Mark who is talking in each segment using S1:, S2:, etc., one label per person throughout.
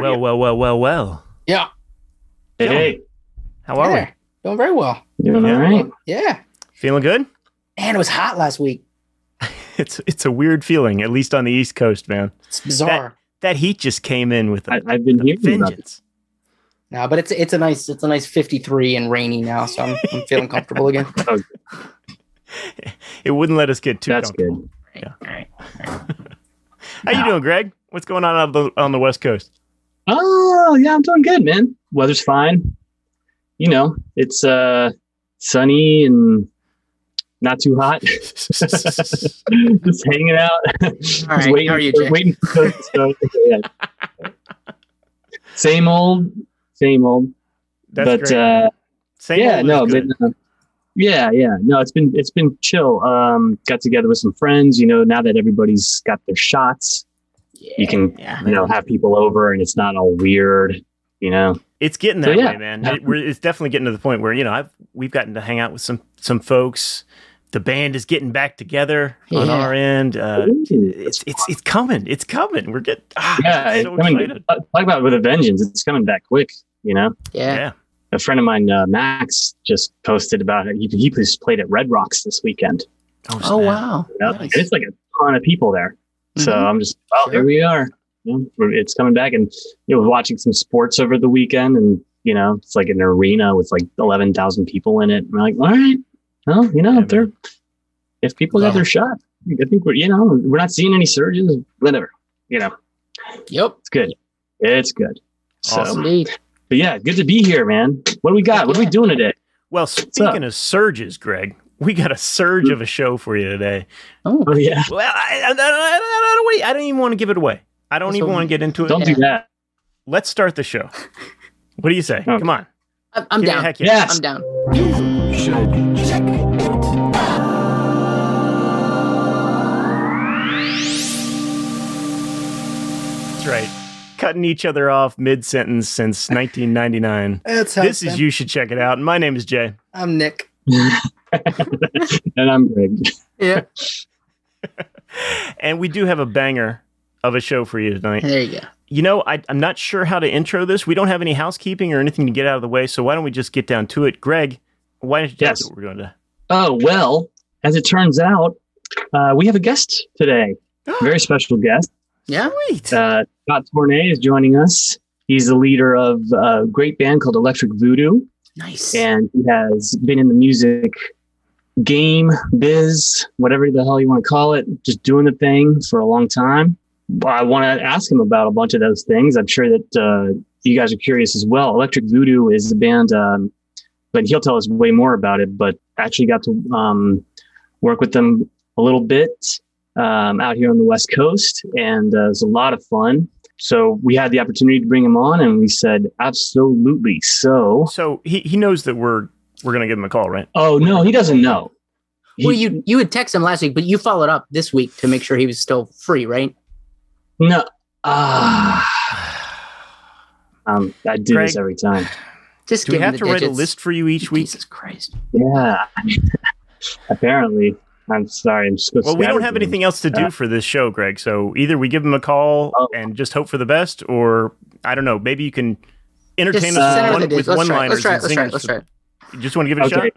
S1: Well, well, well, well, well.
S2: Yeah.
S3: Hey, hey.
S1: How are
S2: yeah. Doing very well.
S3: Doing
S1: Yeah.
S3: all right.
S2: Yeah.
S1: Feeling good?
S2: Man, it was hot last week.
S1: It's it's a weird feeling, at least on the East Coast, man.
S2: It's bizarre.
S1: That heat just came in with a
S3: I, I've been hearing about
S1: vengeance.
S2: No, but it's it's a nice it's a nice 53 and rainy now, so I'm, I'm feeling comfortable again.
S1: It wouldn't let us get too
S3: That's
S1: comfortable.
S3: good.
S2: All right.
S1: How you doing, Greg? What's going on on the, on the West Coast?
S3: Oh, yeah, I'm doing good, man. Weather's fine. You know, it's uh sunny and not too hot. Just hanging out. Just
S2: right,
S3: waiting,
S2: how are you, Jay?
S3: waiting for stuff. Yeah. Same old, same old.
S1: That's
S3: but
S1: great.
S3: uh
S1: Same
S3: yeah, no, but uh, yeah, yeah, no, it's been it's been chill. Um, got together with some friends. You know, now that everybody's got their shots, you can
S1: yeah,
S3: you know have people over, and it's not all weird. You know,
S1: it's getting
S3: So,
S1: that
S3: yeah.
S1: way, man. It, we're, it's definitely getting to the point where you know I've we've gotten to hang out with some some folks. The band is getting back together on our end. Uh, it's it's it's coming. It's coming. We're getting ah,
S3: yeah, it's
S1: so
S3: coming.
S1: excited.
S3: Talk about with a vengeance. It's coming back quick. You know,
S2: Yeah.
S1: Yeah.
S3: a friend of mine, uh, Max, just posted about it. He, he just played at Red Rocks this weekend.
S2: Oh
S1: snap.
S2: wow.
S3: You know?
S2: Nice.
S3: And it's like a ton of people there. So
S2: Mhm.
S3: I'm just, oh,
S2: Sure.
S3: here we are. You know, it's coming back, and you know, watching some sports over the weekend, and you know, it's like an arena with like eleven thousand people in it. And we're like, all right, well, you know,
S1: Yeah,
S3: if they're
S1: man.
S3: if people got their shot, I think we're, you know, we're not seeing any surges, whatever. You know,
S2: Yep.
S3: it's good. It's good. So,
S1: Awesome.
S2: Indeed.
S3: but yeah, good to be here, man. What do we got? What are we doing today?
S1: Well, speaking of surges, Greg, we got a surge of a show for you today.
S2: Oh.
S3: Oh yeah,
S1: Well, I, I, I, I, I don't wait. I don't even want to give it away. I don't
S2: So-
S1: even want to get into it.
S3: don't do that.
S1: Let's start the show. What do you say? Come on.
S2: I'm, I'm down.
S1: heck yeah.
S3: Yes.
S2: I'm down.
S1: That's right. Cutting each other off mid sentence since 1999.
S2: That's how
S1: This is You Should Check It Out. My name is Jay.
S2: I'm Nick.
S3: and I'm Greg.
S2: Yeah.
S1: And we do have a banger of a show for you tonight.
S2: There you go.
S1: You know, I, I'm not sure how to intro this. We don't have any housekeeping or anything to get out of the way. So why don't we just get down to it? Greg, why don't you tell us what we're going to
S3: Oh well, as it turns out, uh, we have a guest today. Very special guest.
S2: Yeah.
S1: Sweet.
S3: Uh, Scott Tournet is joining us. He's the leader of a great band called Elektric Voodoo,
S2: Nice.
S3: and he has been in the music game, biz, whatever the hell you want to call it, just doing the thing for a long time. I want to ask him about a bunch of those things. I'm sure that uh, you guys are curious as well. Elektric Voodoo is a band, um, but he'll tell us way more about it. But actually got to um, work with them a little bit um, out here on the West Coast, and uh, it was a lot of fun. So we had the opportunity to bring him on, and we said absolutely. So,
S1: So he, he knows that we're we're going to give him a call, right?
S3: oh no, he doesn't know. He-
S2: well, you you had texted him last week, but you followed up this week to make sure he was still free, right?
S3: No. Ah. um, I do
S1: Greg,
S3: this every time.
S2: Just
S1: Do we
S2: give him
S1: have
S2: the
S1: to write a list for you each week?
S2: Jesus Christ.
S3: Yeah. Apparently. I'm sorry. I'm just
S1: Well, we don't have anything else to do
S3: Uh,
S1: for this show, Greg. So either we give him a call
S3: Oh.
S1: and just hope for the best, or I don't know. Maybe you can entertain
S2: Just
S1: us
S2: send
S1: with one,
S2: the
S1: with
S2: digits. Let's try. it.
S1: one-liners.
S2: Let's try. it.
S1: and
S2: Let's try. it.
S1: singers.
S2: Let's try.
S1: You just want to give it a shot?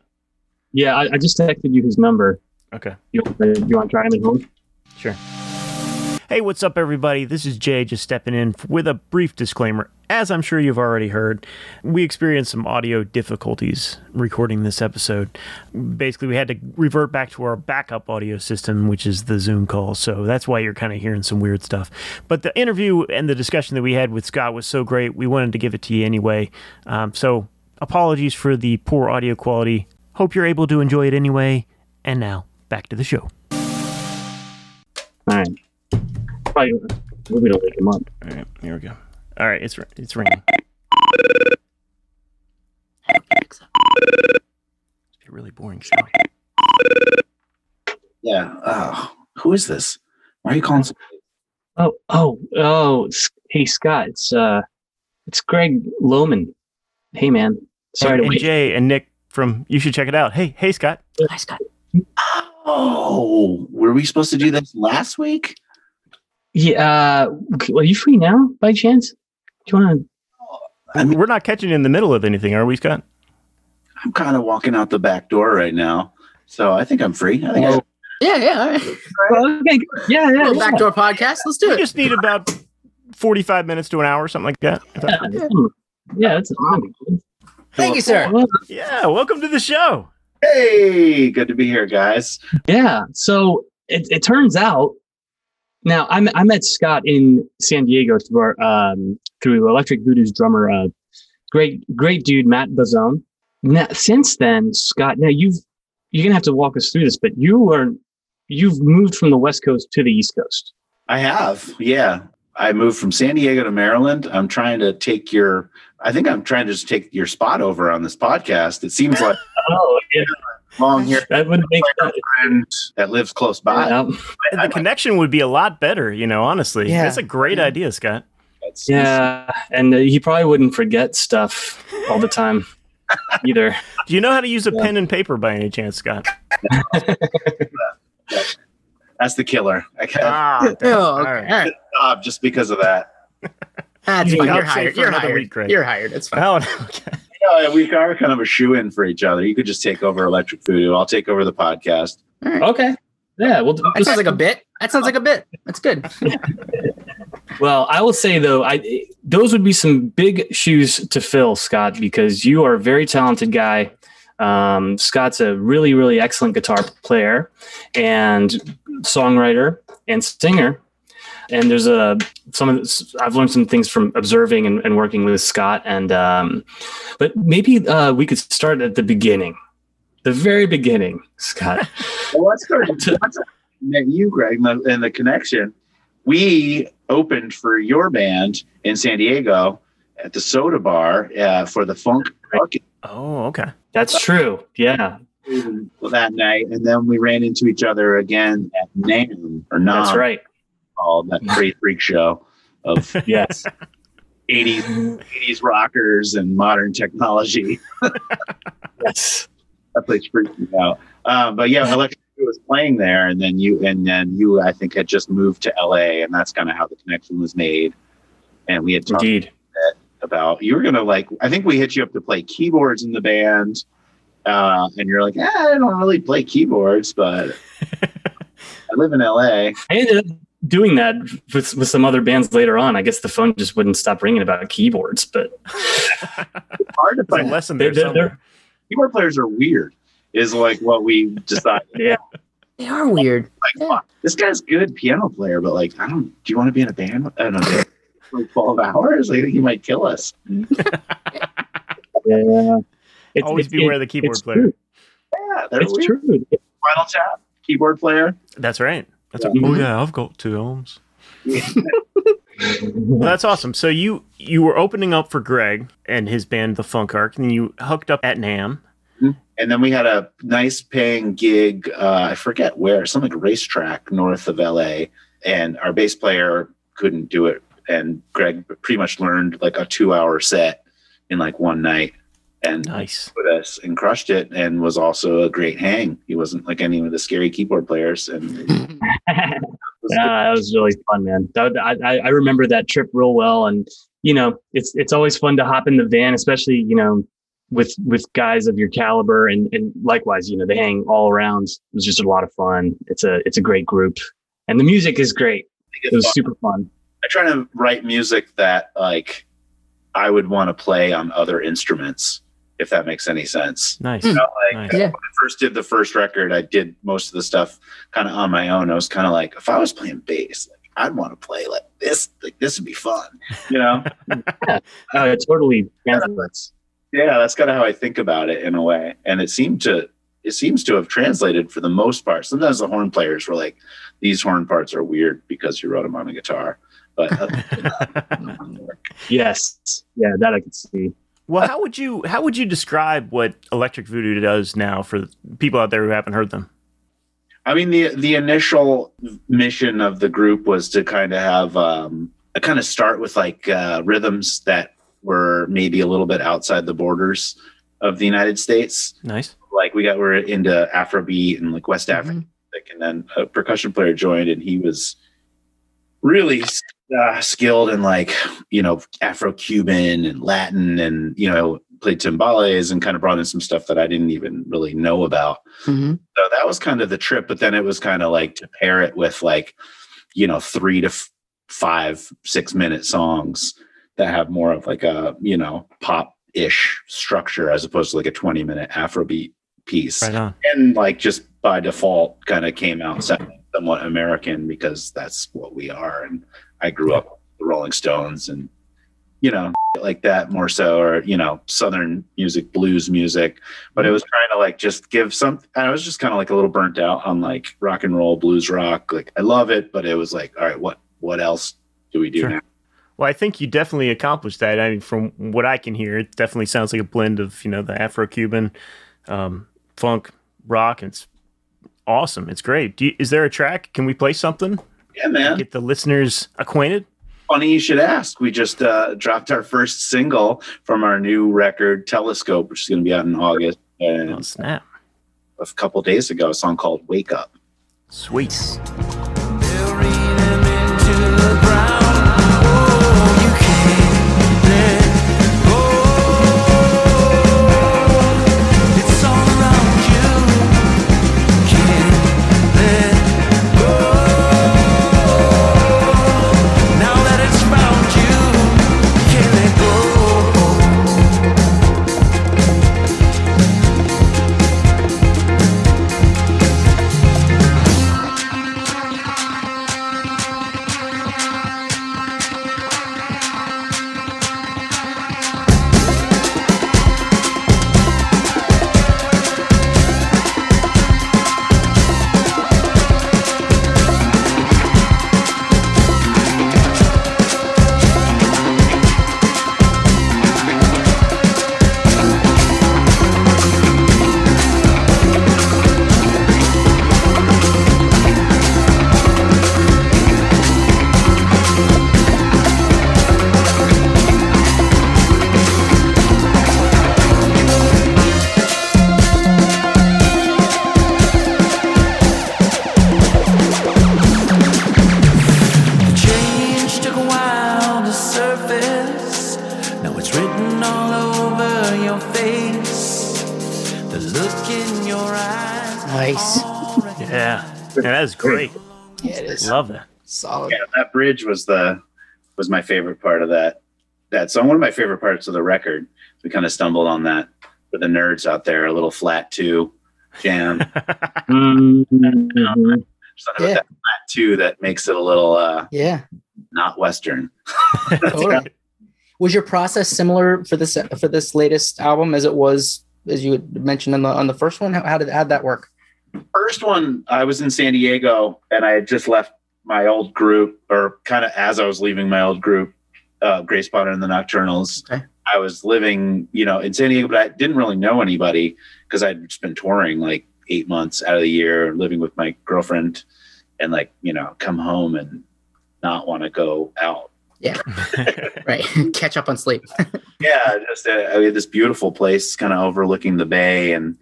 S3: Yeah, I, I just texted you his number.
S1: Okay.
S3: You want, you want to try him at home?
S1: Sure. Hey, what's up, everybody? This is Jay just stepping in with a brief disclaimer. As I'm sure you've already heard, we experienced some audio difficulties recording this episode. Basically, we had to revert back to our backup audio system, which is the Zoom call. So that's why you're kind of hearing some weird stuff. But the interview and the discussion that we had with Scott was so great, we wanted to give it to you anyway. Um, so apologies for the poor audio quality. Hope you're able to enjoy it anyway. And now, back to the show.
S3: All right. Probably, we're going to wake him up.
S1: All right, here we go. All right, it's it's ringing. It's a really boring show.
S4: Yeah. Oh, who is this? Why are you calling?
S3: Oh, oh, oh. Hey, Scott. It's, uh, it's Greg Loman. Hey, man. Sorry
S1: and,
S3: to
S1: and
S3: wait.
S1: Jay and Nick from You Should Check It Out. Hey, hey, Scott.
S2: Hi, Scott.
S4: Oh, were we supposed to do this last week?
S3: Yeah. Uh, are you free now by chance? Do you want
S4: I mean,
S1: We're not catching you in the middle of anything, are we, Scott?
S4: I'm kind of walking out the back door right now, so I think I'm free. I think I.
S2: Yeah, yeah. All right.
S3: Well, okay, yeah, yeah,
S2: Little
S3: yeah.
S2: backdoor podcast. Let's do
S1: We
S2: it.
S1: just need about 45 minutes to an hour, something like that. If
S3: Yeah,
S1: that's-
S3: that's- yeah, that's fine.
S2: Thank you, sir.
S1: Yeah, welcome to the show.
S4: hey, good to be here, guys.
S3: Yeah. So it, it turns out now I met, I met Scott in San Diego through our, um, through Elektric Voodoo's drummer, uh, great great dude Matt Bazone. Now since then, Scott, now you've you're gonna have to walk us through this, but you are you've moved from the West Coast to the East Coast.
S4: I have, yeah. I moved from San Diego to Maryland. I'm trying to take your. I think I'm trying to just take your spot over on this podcast. It seems like
S3: Oh, yeah,
S4: long here.
S3: that would make sense.
S4: friend that lives close by.
S3: Yeah.
S1: The connection would be a lot better, you know, honestly.
S2: Yeah.
S1: That's a great
S2: Yeah.
S1: idea, Scott.
S4: It's-
S3: Yeah, and uh, he probably wouldn't forget stuff all the time either.
S1: Do you know how to use a
S3: Yeah.
S1: pen and paper by any chance, Scott?
S4: That's the killer. I can't
S1: Ah,
S2: Oh, okay.
S1: All
S2: All
S1: right.
S2: right.
S4: just because of that.
S2: That's
S1: You
S2: fine.
S1: got
S2: You're hired. You're hired.
S1: week, Greg.
S2: You're hired. It's fine.
S1: Oh, okay.
S4: You know, we are kind of a shoe in for each other. You could just take over Elektric Voodoo. I'll take over the podcast.
S3: Okay. Yeah. Well,
S2: That sounds like a bit. That sounds like a bit. That's good.
S3: well, I will say though, I those would be some big shoes to fill, Scott, because you are a very talented guy. Um, Scott's a really, really excellent guitar player and songwriter and singer. And there's a some of this, I've learned some things from observing and, and working with Scott. And um, but maybe uh, we could start at the beginning, the very beginning, Scott.
S4: Well, let's start. Let's met you, Greg, and the, and the connection. We opened for your band in San Diego at the Soda Bar uh, for the Funk Market
S1: Oh, okay.
S3: That's true. Yeah,
S4: that night, and then we ran into each other again at NAMM or NAMM,
S3: that's right.
S4: called that great freak show of
S3: Yes.
S4: 80s 80s rockers and modern technology.
S3: yes.
S4: that place freaked me out. Um, but yeah, Elektric was playing there, and then you and then you, I think, had just moved to LA, and that's kind of how the connection was made. And we had talked
S3: Indeed.
S4: About you were gonna like. I think we hit you up to play keyboards in the band, uh, and you're like, eh, I don't really play keyboards, but I live in LA.
S3: I ended up doing that with, with some other bands later on. I guess the phone just wouldn't stop ringing about keyboards, but
S4: It's hard to
S1: There's a
S4: find.
S1: lesson
S3: They're-
S1: there
S3: they're-
S1: somewhere.
S4: Keyboard players are weird. Is like what we decided.
S3: yeah.
S2: They are weird.
S4: like, fuck, this guy's good piano player, but like, I don't. Do you want to be in a band? I don't know. Like twelve hours, I think he might kill us.
S3: Yeah. It's,
S1: Always
S3: it's-
S1: beware
S3: it-
S1: the keyboard
S3: it's
S1: player.
S3: true.
S4: Yeah, they're
S3: It's true.
S4: Spinal Tap keyboard player.
S1: That's right. That's
S4: Yeah.
S1: right. Oh yeah, I've got two ohms. Well, that's awesome. So you you were opening up for Greg and his band, the Funk Arc, and you hooked up at NAMM.
S4: And then we had a nice paying gig. Uh, I forget where, some like racetrack north of LA. And our bass player couldn't do it. And Greg pretty much learned like a two hour set in like one night and
S1: Nice.
S4: with us and crushed it and was also a great hang. He wasn't like any of the scary keyboard players. And
S3: yeah, that was really fun, man. That, I, I I remember that trip real well, and you know, it's it's always fun to hop in the van, especially you know, with with guys of your caliber, and and likewise, you know, they hang all around. It was just a lot of fun. It's a it's a great group, and the music is great. It was super fun.
S4: I try to write music that like I would want to play on other instruments, if that makes any sense.
S1: Nice.
S4: You know, like
S1: Nice.
S2: Yeah.
S4: when I first did the first record, I did most of the stuff kind of on my own. I was kind of like, if I was playing bass, like I'd want to play like this. Like this would be fun, you know?
S3: Uh, it totally translates.
S4: yeah, that's kind of how I think about it in a way. And it seemed to it seems to have translated for the most part. Sometimes the horn players were like, these horn parts are weird because you wrote them on a guitar. But other that,
S3: Yes, yeah, that I could see.
S1: Well, how would you how would you describe what Elektric Voodoo does now for people out there who haven't heard them?
S4: I mean, the the initial mission of the group was to kind of have um, a kind of start with like uh, rhythms that were maybe a little bit outside the borders of the United States.
S1: Nice.
S4: Like we got we're into Afrobeat and like West. African music, and then a percussion player joined, and he was really uh, skilled in like you know Afro-Cuban and Latin, and you know played timbales and kind of brought in some stuff that I didn't even really know about.
S2: Mhm.
S4: So that was kind of the trip. But then it was kind of like to pair it with like you know three to f- five, six minute songs that have more of like a you know pop ish structure as opposed to like a 20 minute Afrobeat piece
S1: Right
S4: and like just by default kind of came out somewhat American because that's what we are. And I grew up with the Rolling Stones and you know like that more so, or you know Southern music, blues music. But it was trying to like just give some. I was just kind of like a little burnt out on like rock and roll, blues rock. Like I love it, but it was like, all right, what what else do we do
S1: Sure.
S4: now?
S1: Well, I think you definitely accomplished that. I mean, from what I can hear, it definitely sounds like a blend of you know the Afro-Cuban, um, funk, rock. And it's awesome. It's great. Do you, is there a track? Can we play something?
S4: Yeah, man.
S1: Get the listeners acquainted.
S4: Funny you should ask. We just uh, dropped our first single from our new record, Telescope, which is going to be out in August. And
S1: Oh snap!
S4: a couple days ago, a song called "Wake Up."
S1: Sweet. Love that.
S2: solid.
S4: Yeah, that bridge was the was my favorite part of that that song. One of my favorite parts of the record. We kind of stumbled on that for the nerds out there. A little flat two jam.
S3: Mhm.
S4: Something about
S2: Yeah.
S4: that flat two that makes it a little uh,
S2: Yeah.
S4: not Western.
S2: Totally. Was your process similar for this for this latest album as it was as you had mentioned on the on the first one? How, how did how did that work?
S4: First one, I was in San Diego and I had just left my old group, or kind of as I was leaving my old group, uh, Grace Potter and the Nocturnals.
S2: Okay.
S4: I was living, you know, in San Diego, but I didn't really know anybody because I'd just been touring like eight months out of the year, living with my girlfriend, and like, you know, come home and not want to go out. Yeah.
S2: right. Catch up on sleep.
S4: yeah, just uh, we had this beautiful place kind of overlooking the bay, and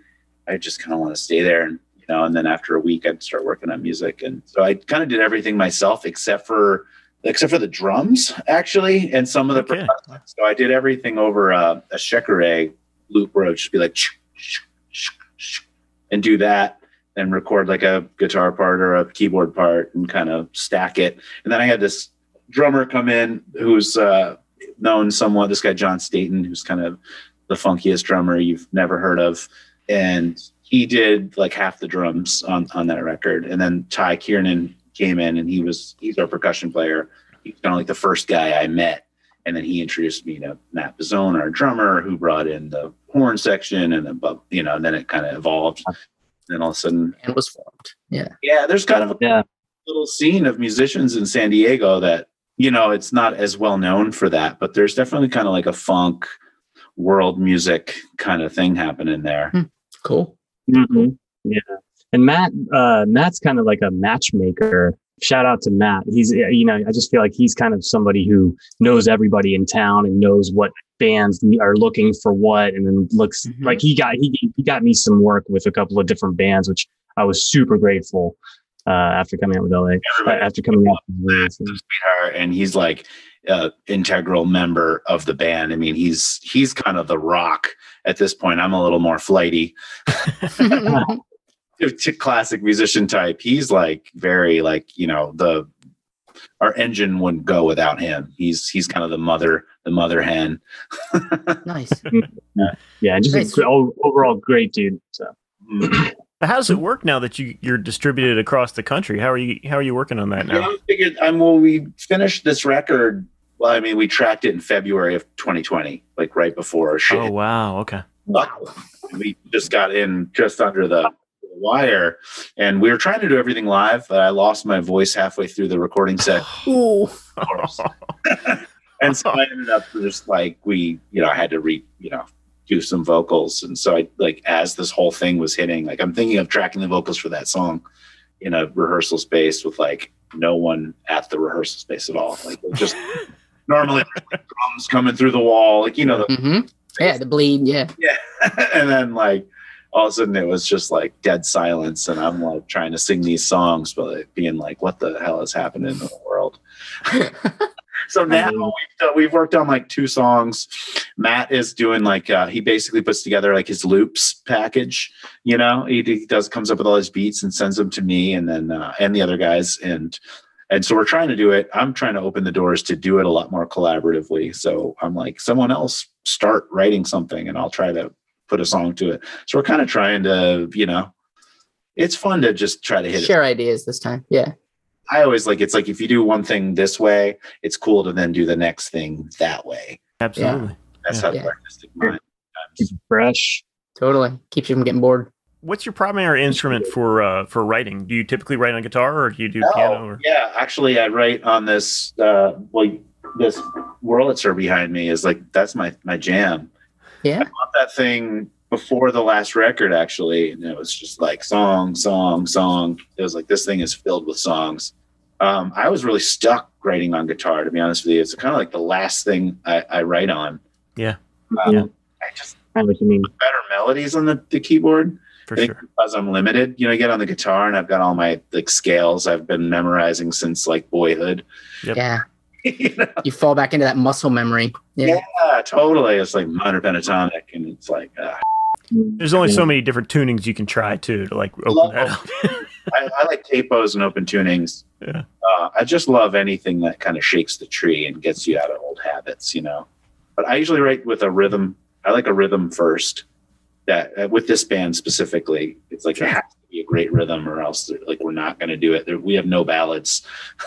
S4: I just kind of want to stay there. And you know, and then after a week, I'd start working on music, and so I kind of did everything myself except for except for the drums actually, and some of the
S1: Okay.
S4: percussion. So I did everything over uh, a Shekere loop where it would just be like and do that. And record like a guitar part or a keyboard part and kind of stack it. And then I had this drummer come in who's uh, known somewhat. This guy John Staten, who's kind of the funkiest drummer you've never heard of, and he did like half the drums on on that record. And then Ty Kiernan came in, and he was he's our percussion player. He's kind of like the first guy I met, and then he introduced me to Matt Bazzone, our drummer, who brought in the horn section, and then bu- you know, and then it kind of evolved. And all of a sudden,
S2: And was formed. Yeah.
S4: yeah, there's kind of a
S3: Yeah.
S4: little scene of musicians in San Diego that, you know, it's not as well known for that, but there's definitely kind of like a funk world music kind of thing happening there. Hmm.
S2: Cool.
S3: Mhm. Yeah. And Matt, uh, Matt's kind of like a matchmaker. Shout out to Matt. He's, you know, I just feel like he's kind of somebody who knows everybody in town and knows what bands are looking for what, and then looks
S2: Mhm.
S3: like he got he he got me some work with a couple of different bands, which I was super grateful. uh, after coming out with LA.
S4: Everybody-
S3: after coming out with
S4: sweetheart, and he's like uh, integral member of the band. I mean, he's he's kind of the rock at this point. I'm a little more flighty, to, to classic musician type. He's like very like you know the our engine wouldn't go without him. He's he's kind of the mother the mother hen.
S2: nice.
S3: yeah, just a
S2: Nice.
S3: gr- o- overall great dude. So
S4: Mm.
S1: How does it hmm. work now that you you're distributed across the country? How are you how are you working on that
S4: Yeah,
S1: now?
S4: I figured. I'm um, well. We finished this record. Well, I mean, we tracked it in February of 2020, like right before shit.
S1: Oh wow, okay.
S4: we just got in just under the wire and we were trying to do everything live but i lost my voice halfway through the recording set
S2: Ooh.
S4: and so i ended up just like we you know i had to re you know do some vocals and so i like as this whole thing was hitting like i'm thinking of tracking the vocals for that song in a rehearsal space with like no one at the rehearsal space at all like just normally like, drums coming through the wall like you know the
S2: hmm Yeah, the bleed. Yeah.
S4: yeah. and then like all of a sudden it was just like dead silence and I'm like trying to sing these songs but like, being like what the hell is happening in the world. so now we've, done, we've worked on like two songs. Matt is doing like uh, he basically puts together like his loops package, you know. He, he does comes up with all his beats and sends them to me and then uh, and the other guys and and so we're trying to do it. I'm trying to open the doors to do it a lot more collaboratively. So I'm like, someone else start writing something and I'll try to put a song to it. So we're kind of trying to, you know, it's fun to just try to hit it.
S2: Share ideas this time. Yeah.
S4: I always like it's like if you do one thing this way, it's cool to then do the next thing that way.
S1: Absolutely.
S4: That's
S1: Yeah.
S4: how the
S2: Yeah.
S4: artistic mind.
S3: keep fresh.
S2: Totally. Keeps you from getting bored.
S1: What's your primary instrument for uh, for writing? Do you typically write on guitar or do you do piano? Or?
S4: yeah, actually, I write on this. Uh, well, this Wurlitzer behind me is like that's my my jam.
S2: Yeah.
S4: I bought that thing before the last record actually, and it was just like song, song, song. It was like this thing is filled with songs. Um, I was really stuck writing on guitar, to be honest with you. It's kind of like the last thing I, I write on.
S1: Yeah.
S4: Um,
S3: Yeah.
S4: I just
S3: I know what you mean.
S4: better melodies on the, the keyboard.
S1: For sure.
S4: because I'm limited. You know, I get on the guitar and I've got all my like scales I've been memorizing since like boyhood.
S1: Yep.
S2: Yeah.
S4: you know?
S2: You fall back into that muscle memory. Yeah.
S4: Yeah, totally. It's like minor pentatonic, and it's like uh,
S1: There's only so many different tunings you can try too to like open
S4: Love-
S1: that up.
S4: I, I like capos and open tunings.
S1: Yeah.
S4: Uh, I just love anything that kind of shakes the tree and gets you out of old habits, you know. But I usually write with a rhythm. I like a rhythm first. That uh, with this band specifically, it's like
S1: Sure.
S4: it has to be a great rhythm, or else like we're not going to do it. There, we have no ballads.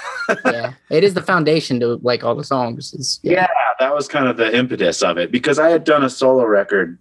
S2: yeah. It is the foundation to like all the songs. Is yeah.
S4: Yeah, that was kind of the impetus of it because I had done a solo record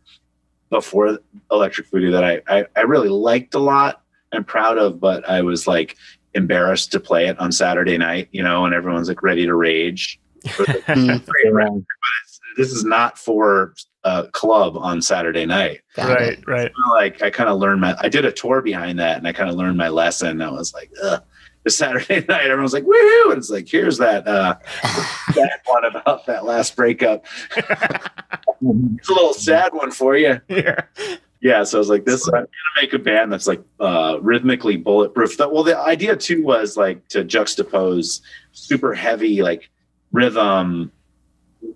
S4: before Elektric Voodoo that I, I, I really liked a lot and proud of, but I was like embarrassed to play it on Saturday night, you know, and everyone's like ready to rage.
S2: Mm,
S4: Great record.
S3: Yeah.
S4: This is not for a club on Saturday night.
S2: got
S1: right,
S2: it.
S1: right.
S4: Like I kind of learned my, I did a tour behind that and I kind of learned my lesson. I was like, Ugh. The Saturday night, everyone's like, woo! And it's like, here's that uh, that one about that last breakup. It's a little sad one for you.
S1: yeah.
S4: Yeah, so I was like, this I'm gonna make a band that's like uh rhythmically bulletproof. Well, the idea too was like to juxtapose super heavy like rhythm.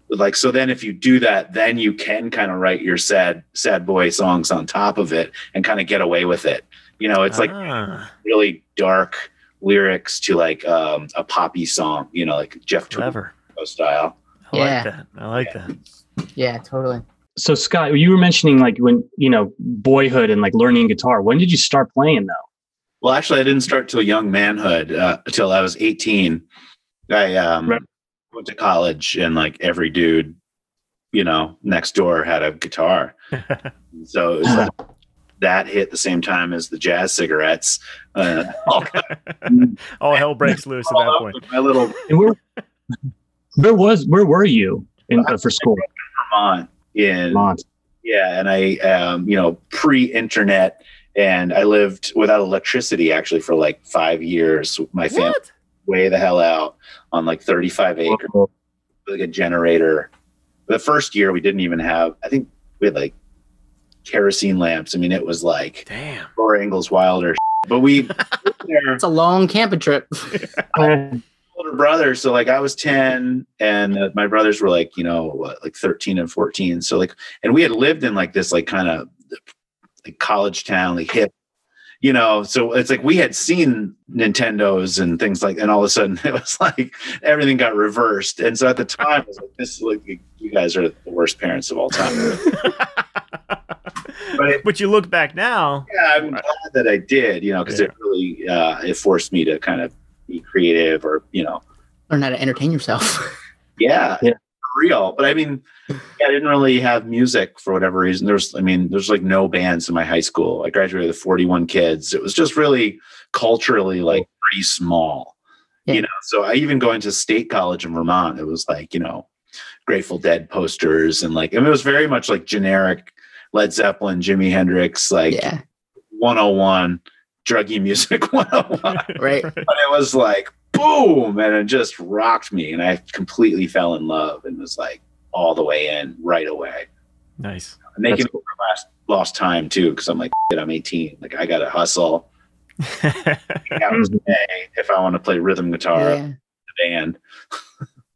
S4: Like so then if you do that, then you can kind of write your sad sad boy songs on top of it and kind of get away with it. You know, it's like
S1: Ah,
S4: really dark lyrics to like um a poppy song, you know, like Jeff Tweedy
S1: clever.
S4: style.
S1: I
S2: Yeah.
S1: like that. I like that.
S2: Yeah, totally.
S3: So Scott, you were mentioning like when you know boyhood and like learning guitar. When did you start playing though?
S4: Well, actually, I didn't start till young manhood, uh, until I was 18. I um,
S3: Right.
S4: went to college, and like every dude, you know, next door had a guitar. So it was like, that hit the same time as the jazz cigarettes. Uh, all
S1: All hell breaks loose at that point.
S4: my little
S3: where where was where were you in uh, for school?
S4: Vermont in. Yeah, and I, um, you know, pre-internet, and I lived without electricity actually for like five years. My family
S1: What?
S4: way the hell out on like 35 acres,
S3: Oh,
S4: like a generator. The first year we didn't even have. I think we had like kerosene lamps. I mean, it was like
S1: Damn.
S4: Laura Ingalls Wilder But we
S2: it's a long camping trip.
S4: older brother so like i was 10 and uh, my brothers were like you know what, like 13 and 14 so like and we had lived in like this like kind of like college town like hip you know so it's like we had seen nintendos and things like and all of a sudden it was like everything got reversed and so at the time it was like this is like you guys are the worst parents of all time. But it,
S1: But you look back now,
S4: yeah i'm glad that i did you know because it really uh it forced me to kind of be creative or you know
S2: Learn how to entertain yourself.
S4: Yeah,
S3: Yeah.
S4: for real. But I mean, yeah, I didn't really have music for whatever reason. There's, I mean, there's like no bands in my high school. I graduated with 41 kids. It was just really culturally like pretty small,
S2: Yeah.
S4: you know. So I even going to state college in Vermont, it was like you know, Grateful Dead posters and like, I mean, it was very much like generic Led Zeppelin, Jimi Hendrix, like
S2: yeah.
S4: 101, druggy music 101
S2: Right.
S4: but it was like boom and it just rocked me and i completely fell in love and was like all the way in right away
S1: nice.
S4: and making
S3: That's
S4: it for last lost time too because i'm like i'm 18 like i gotta hustle hours a day if i want to play rhythm guitar in
S2: Yeah.
S4: the band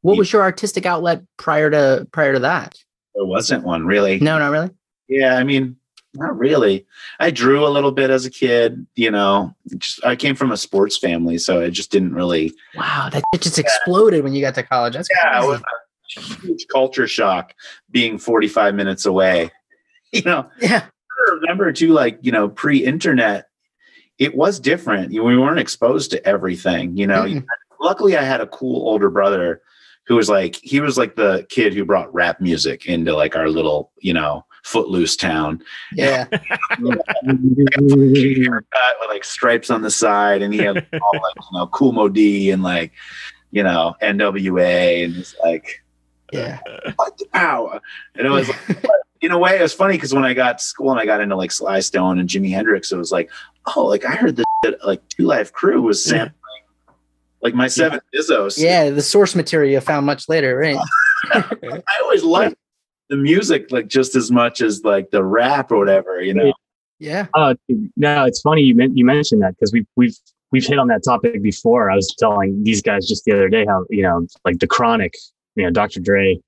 S2: What was your artistic outlet prior to prior to that?
S4: there wasn't one really
S2: No, not really.
S4: yeah i mean not really i drew a little bit as a kid you know just i came from a sports family so it just didn't really
S2: Wow, that just exploded when you got to college. That's
S4: yeah, it was a huge culture shock being 45 minutes away. You know,
S2: yeah.
S4: I remember too, like, you know, pre internet, it was different. You- We weren't exposed to everything, you know.
S2: Mm-mm.
S4: Luckily, I had a cool older brother who was like, he was like the kid who brought rap music into like our little, you know, footloose town.
S2: Yeah.
S4: Haircut with like stripes on the side, and he had all like, you know, Kool Moe Dee and like, you know, NWA, and it's like,
S2: Yeah.
S4: what? Ow. And it was like, in a way, it was funny because when I got to school and I got into like Sly Stone and Jimi Hendrix, it was like, oh, like I heard this shit, like 2 Live Crew was
S1: Yeah.
S4: sampling like my seven Izzos.
S2: Yeah. The source material you found much later, right?
S4: I always liked the music like just as much as like the rap or whatever, you know.
S2: Yeah.
S3: Oh, no, it's funny you you mentioned that because we've we've we've hit on that topic before. I was telling these guys just the other day how you know like the Chronic, you know, Dr. Dre.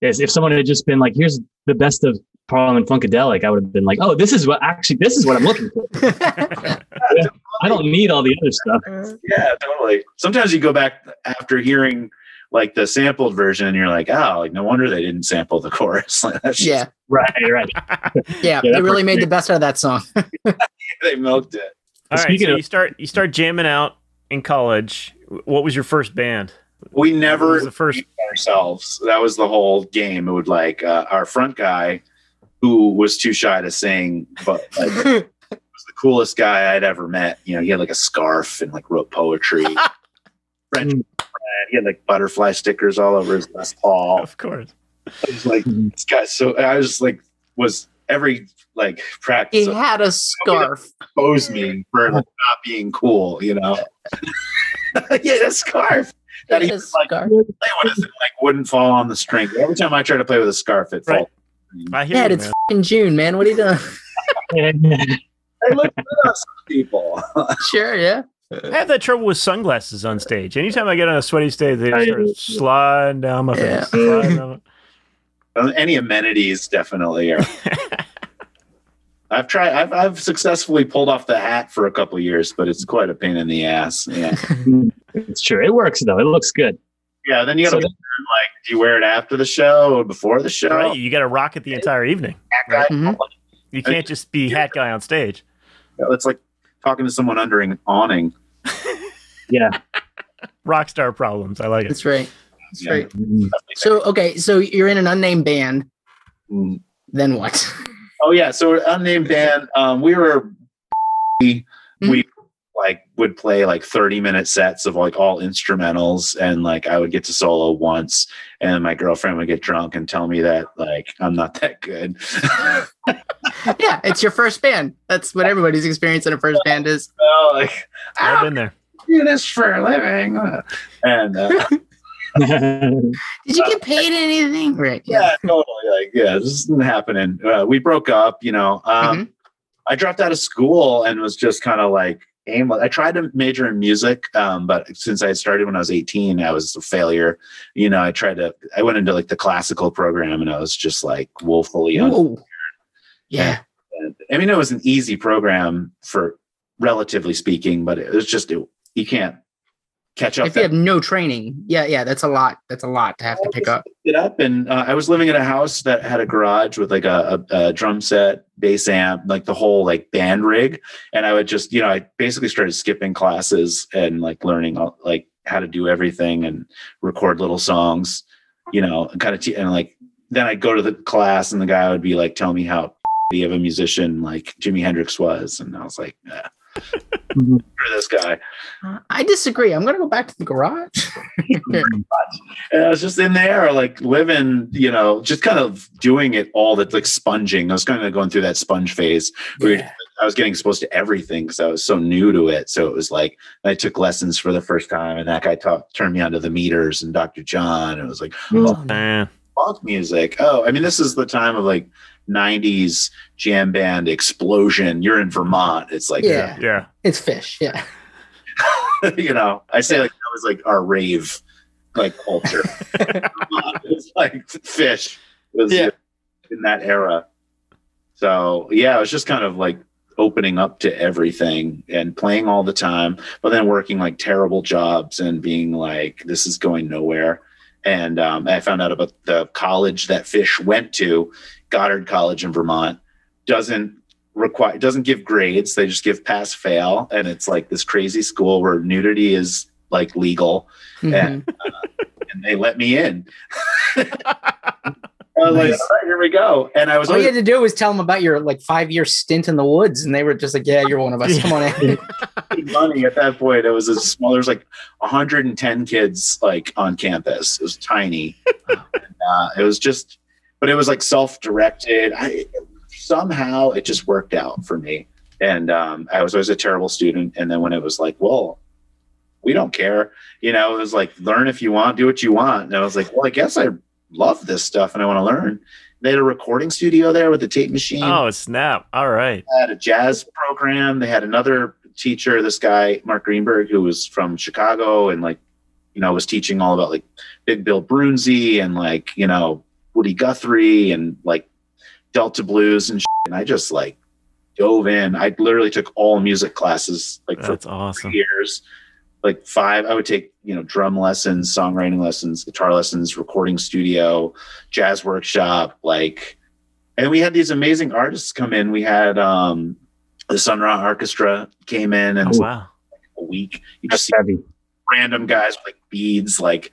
S3: Is if someone had just been like, "Here's the best of Parliament Funkadelic," I would have been like, "Oh, this is what actually this is what I'm looking for. I don't need all the other stuff." Uh-huh.
S4: Yeah, totally. Sometimes you go back after hearing like the sampled version and you're like, oh, like no wonder they didn't sample the chorus. Like, that's just-
S2: yeah.
S3: Right, right.
S2: Yeah.
S3: Yeah,
S2: They really made
S3: great.
S2: the best out of that song.
S4: they milked it.
S1: All right,
S3: Speaking
S1: so
S3: of-
S1: you start you start jamming out in college. What was your first band?
S4: We
S1: What
S4: never
S1: was the first?
S4: ourselves. That was the whole game. It would like uh, our front guy, who was too shy to sing, but like was the coolest guy I'd ever met. You know, he had like a scarf and like wrote poetry. French bread. He had like butterfly stickers all over his Les Paul.
S1: Of course.
S4: I was like,
S3: Mhm.
S4: this guy. So I was just like, was every like practice
S2: he had a scarf.
S4: expose me for like, not being cool. You know? yeah, that scarf. That
S2: He
S4: he was like
S2: scarf.
S4: play with it, like wouldn't fall on the string. Every time I try to play with a scarf, it
S1: Right.
S4: falls.
S1: I hear
S2: Yeah,
S1: you,
S2: it's
S1: man.
S2: fucking June, man. What are you doing?
S4: Hey, look at us, people.
S2: sure, yeah.
S1: I have that trouble with sunglasses on stage. Anytime I get on a sweaty stage, they
S3: I-
S1: start sliding down my
S2: Yeah.
S1: face. sliding down
S4: Uh, Any amenities definitely are. I've tried. I've, I've successfully pulled off the hat for a couple of years, but it's quite a pain in the ass. Yeah,
S3: it's true. It works though. It looks good.
S4: yeah. Then you got to
S3: So-
S4: like, do you wear it after the show or before the show?
S1: Right, you got to rock it the entire evening.
S4: Hat guy?
S2: Mhm.
S1: You can't just be hat guy on stage.
S4: It's like talking to someone under an awning.
S3: Yeah.
S1: Rockstar problems. I like it.
S2: That's right. That's
S4: Yeah.
S2: right. So, okay, so you're in an unnamed band.
S4: Mm.
S2: Then what?
S4: Oh yeah, so unnamed band. Um, we were we, we like would play like thirty minute sets of like all instrumentals, and like I would get to solo once, and my girlfriend would get drunk and tell me that like I'm not that good.
S2: yeah, it's your first band. That's what everybody's experience in a first band is.
S4: oh, like
S1: I've been there.
S4: do this for a living, and uh,
S2: Did you get paid anything? Right.
S4: yeah, totally. Like yeah, this isn't happening. Uh, we broke up. You know, um,
S2: Mhm.
S4: I dropped out of school and was just kind of like aim. I tried to major in music, um, but since I had started when I was 18, I was a failure. You know, I tried to. I went into like the classical program, and I was just like woefully.
S2: Yeah.
S4: I mean, it was an easy program for relatively speaking, but it was just it, you can't catch up.
S2: If you have no training, yeah, yeah, that's a lot. That's a lot to have to pick up.
S4: it up and uh, I was living in a house that had a garage with like a, a, a drum set, bass amp, like the whole like band rig. And I would just, you know, I basically started skipping classes and like learning all, like how to do everything and record little songs, you know, and kind of, te- and like, then I'd go to the class and the guy would be like, tell me how of a musician like Jimi Hendrix was. And I was like, yeah. For this guy.
S2: Uh, I disagree. I'm gonna go back to the garage.
S4: And I was just in there, like living, you know, just kind of doing it all that like sponging. I was kind of going through that sponge phase where
S2: Yeah.
S4: I was getting exposed to everything because I was so new to it. So it was like I took lessons for the first time, and that guy taught turned me onto the meters and Dr. John. And it was like
S2: Oh,
S1: Eh,
S4: funk music. Oh, I mean, this is the time of like '90s jam band explosion. You're in Vermont. It's like
S2: yeah,
S1: yeah.
S2: it's Phish. Yeah.
S4: you know, I say like that was like our rave like culture. it's like Phish was
S2: Yeah.
S4: in that era. So yeah, it was just kind of like opening up to everything and playing all the time, but then working like terrible jobs and being like, this is going nowhere. And um, I found out about the college that Phish went to, Goddard College in Vermont, doesn't require doesn't give grades. They just give pass fail, and it's like this crazy school where nudity is like legal,
S2: Mhm.
S4: and they let me in. I was like, all right, here we go. And I was
S2: All you had to do was tell them about your like five year stint in the woods, and they were just like, "Yeah, you're one of us. Come on in."
S4: money at that point. It was a small. There was like 110 kids like on campus. It was tiny. and, uh, it was just, but it was like self-directed. I somehow it just worked out for me. And um, I was always a terrible student. And then when it was like, well, we don't care, you know, it was like learn if you want, do what you want. And I was like, well, I guess I love this stuff and I want to learn. They had a recording studio there with a tape machine
S1: Oh, snap. All right.
S4: had a jazz program. They had another teacher, this guy, Mark Greenberg, who was from Chicago and like, you know, was teaching all about like Big Bill Broonzy and like, you know, Woody Guthrie and like Delta Blues and shit. And I just like dove in. I literally took all music classes like for
S1: That's awesome.
S4: years. Like five, I would take, you know, drum lessons, songwriting lessons, guitar lessons, recording studio, jazz workshop, like and we had these amazing artists come in. We had um the Sun Ra Orchestra came in and
S1: Oh, wow.
S4: a week. You just
S3: That's
S4: see
S3: heavy.
S4: random guys with like beads, like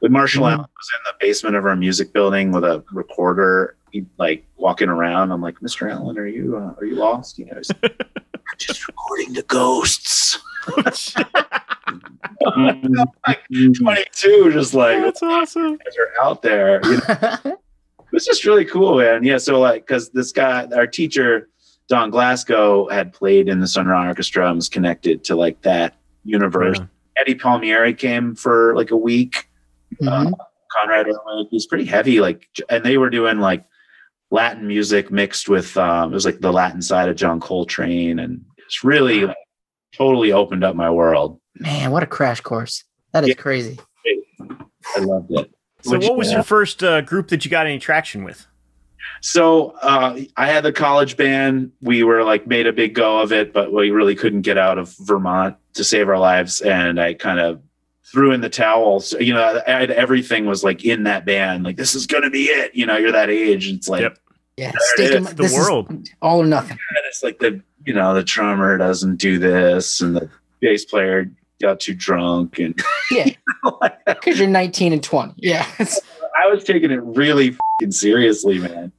S4: when Marshall
S2: Mhm.
S4: Allen was in the basement of our music building with a recorder, he like walking around. I'm like, Mr. Allen, are you uh, are you lost? You know, I'm just recording the ghosts.
S3: Mhm. Mhm.
S4: 22, just like
S1: That's awesome.
S4: guys are out there. You know, it was just really cool, man. Yeah, so like, because this guy, our teacher, Don Glasgow, had played in the Sun Ra Orchestra and was connected to like that universe.
S1: Yeah.
S4: Eddie Palmieri came for like a week.
S2: Mhm.
S4: Conrad Herwig, he was pretty heavy, like, and they were doing like Latin music mixed with um, it was like the Latin side of John Coltrane, and it's really like, totally opened up my world.
S2: Man, what a crash course! That is
S4: Yeah.
S2: crazy.
S4: I loved it.
S1: So,
S4: Which-
S1: what was your first uh, group that you got any traction with?
S4: So uh, I had the college band. We were like made a big go of it, but we really couldn't get out of Vermont to save our lives. And I kind of threw in the towels. You know, I had, everything was like in that band. Like this is gonna be it. You know, you're that age. It's like
S1: Yep.
S2: Yeah,
S4: There it
S2: stake 'em-
S1: the
S2: this is
S1: world.
S2: all or nothing.
S4: and it's like the you know the drummer doesn't do this, and the bass player got too drunk, and
S2: Yeah, because you're 19 and 20. Yeah,
S4: I was taking it really fing seriously, man.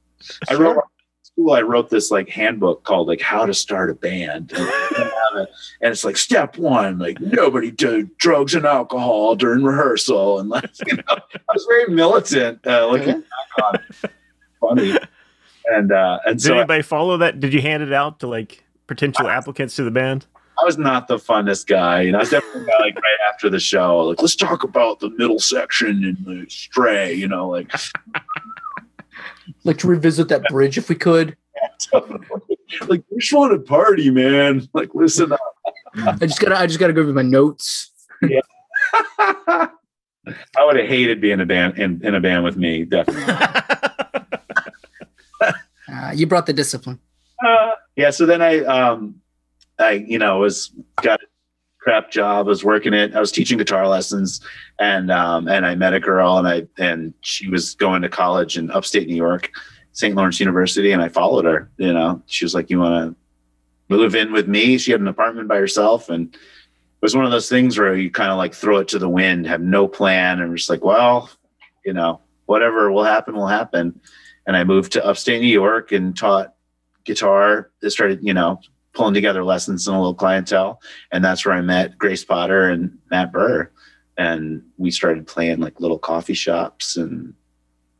S4: I wrote school. I wrote this like handbook called like How to Start a Band, and, it's like step one, like nobody did drugs and alcohol during rehearsal, and like you know, I was very militant, uh, looking back on it. funny, and uh, and
S1: Did
S4: so
S1: anybody follow that? Did you hand it out to like potential applicants to the band?
S4: I was not the funnest guy. You know, I was definitely like right after the show, like let's talk about the middle section and the stray. You know, like
S2: like to revisit that bridge if we could.
S4: like we just want to party, man. Like listen up.
S2: I just gotta I just gotta go over my notes. yeah.
S4: I would have hated being a band in, in a band with me, definitely.
S2: Uh, you brought the discipline.
S4: Uh, yeah. So then I, um, I, you know, was got a crap job. I was working it. I was teaching guitar lessons, and um, and I met a girl, and I and she was going to college in upstate New York, St. Lawrence University, and I followed her. You know, she was like, "You want to move in with me?" She had an apartment by herself, and it was one of those things where you kind of like throw it to the wind, have no plan, and just like, well, you know, whatever will happen will happen. And I moved to upstate New York and taught guitar. I started, you know, pulling together lessons in a little clientele. And that's where I met Grace Potter and Matt Burr. And we started playing like little coffee shops and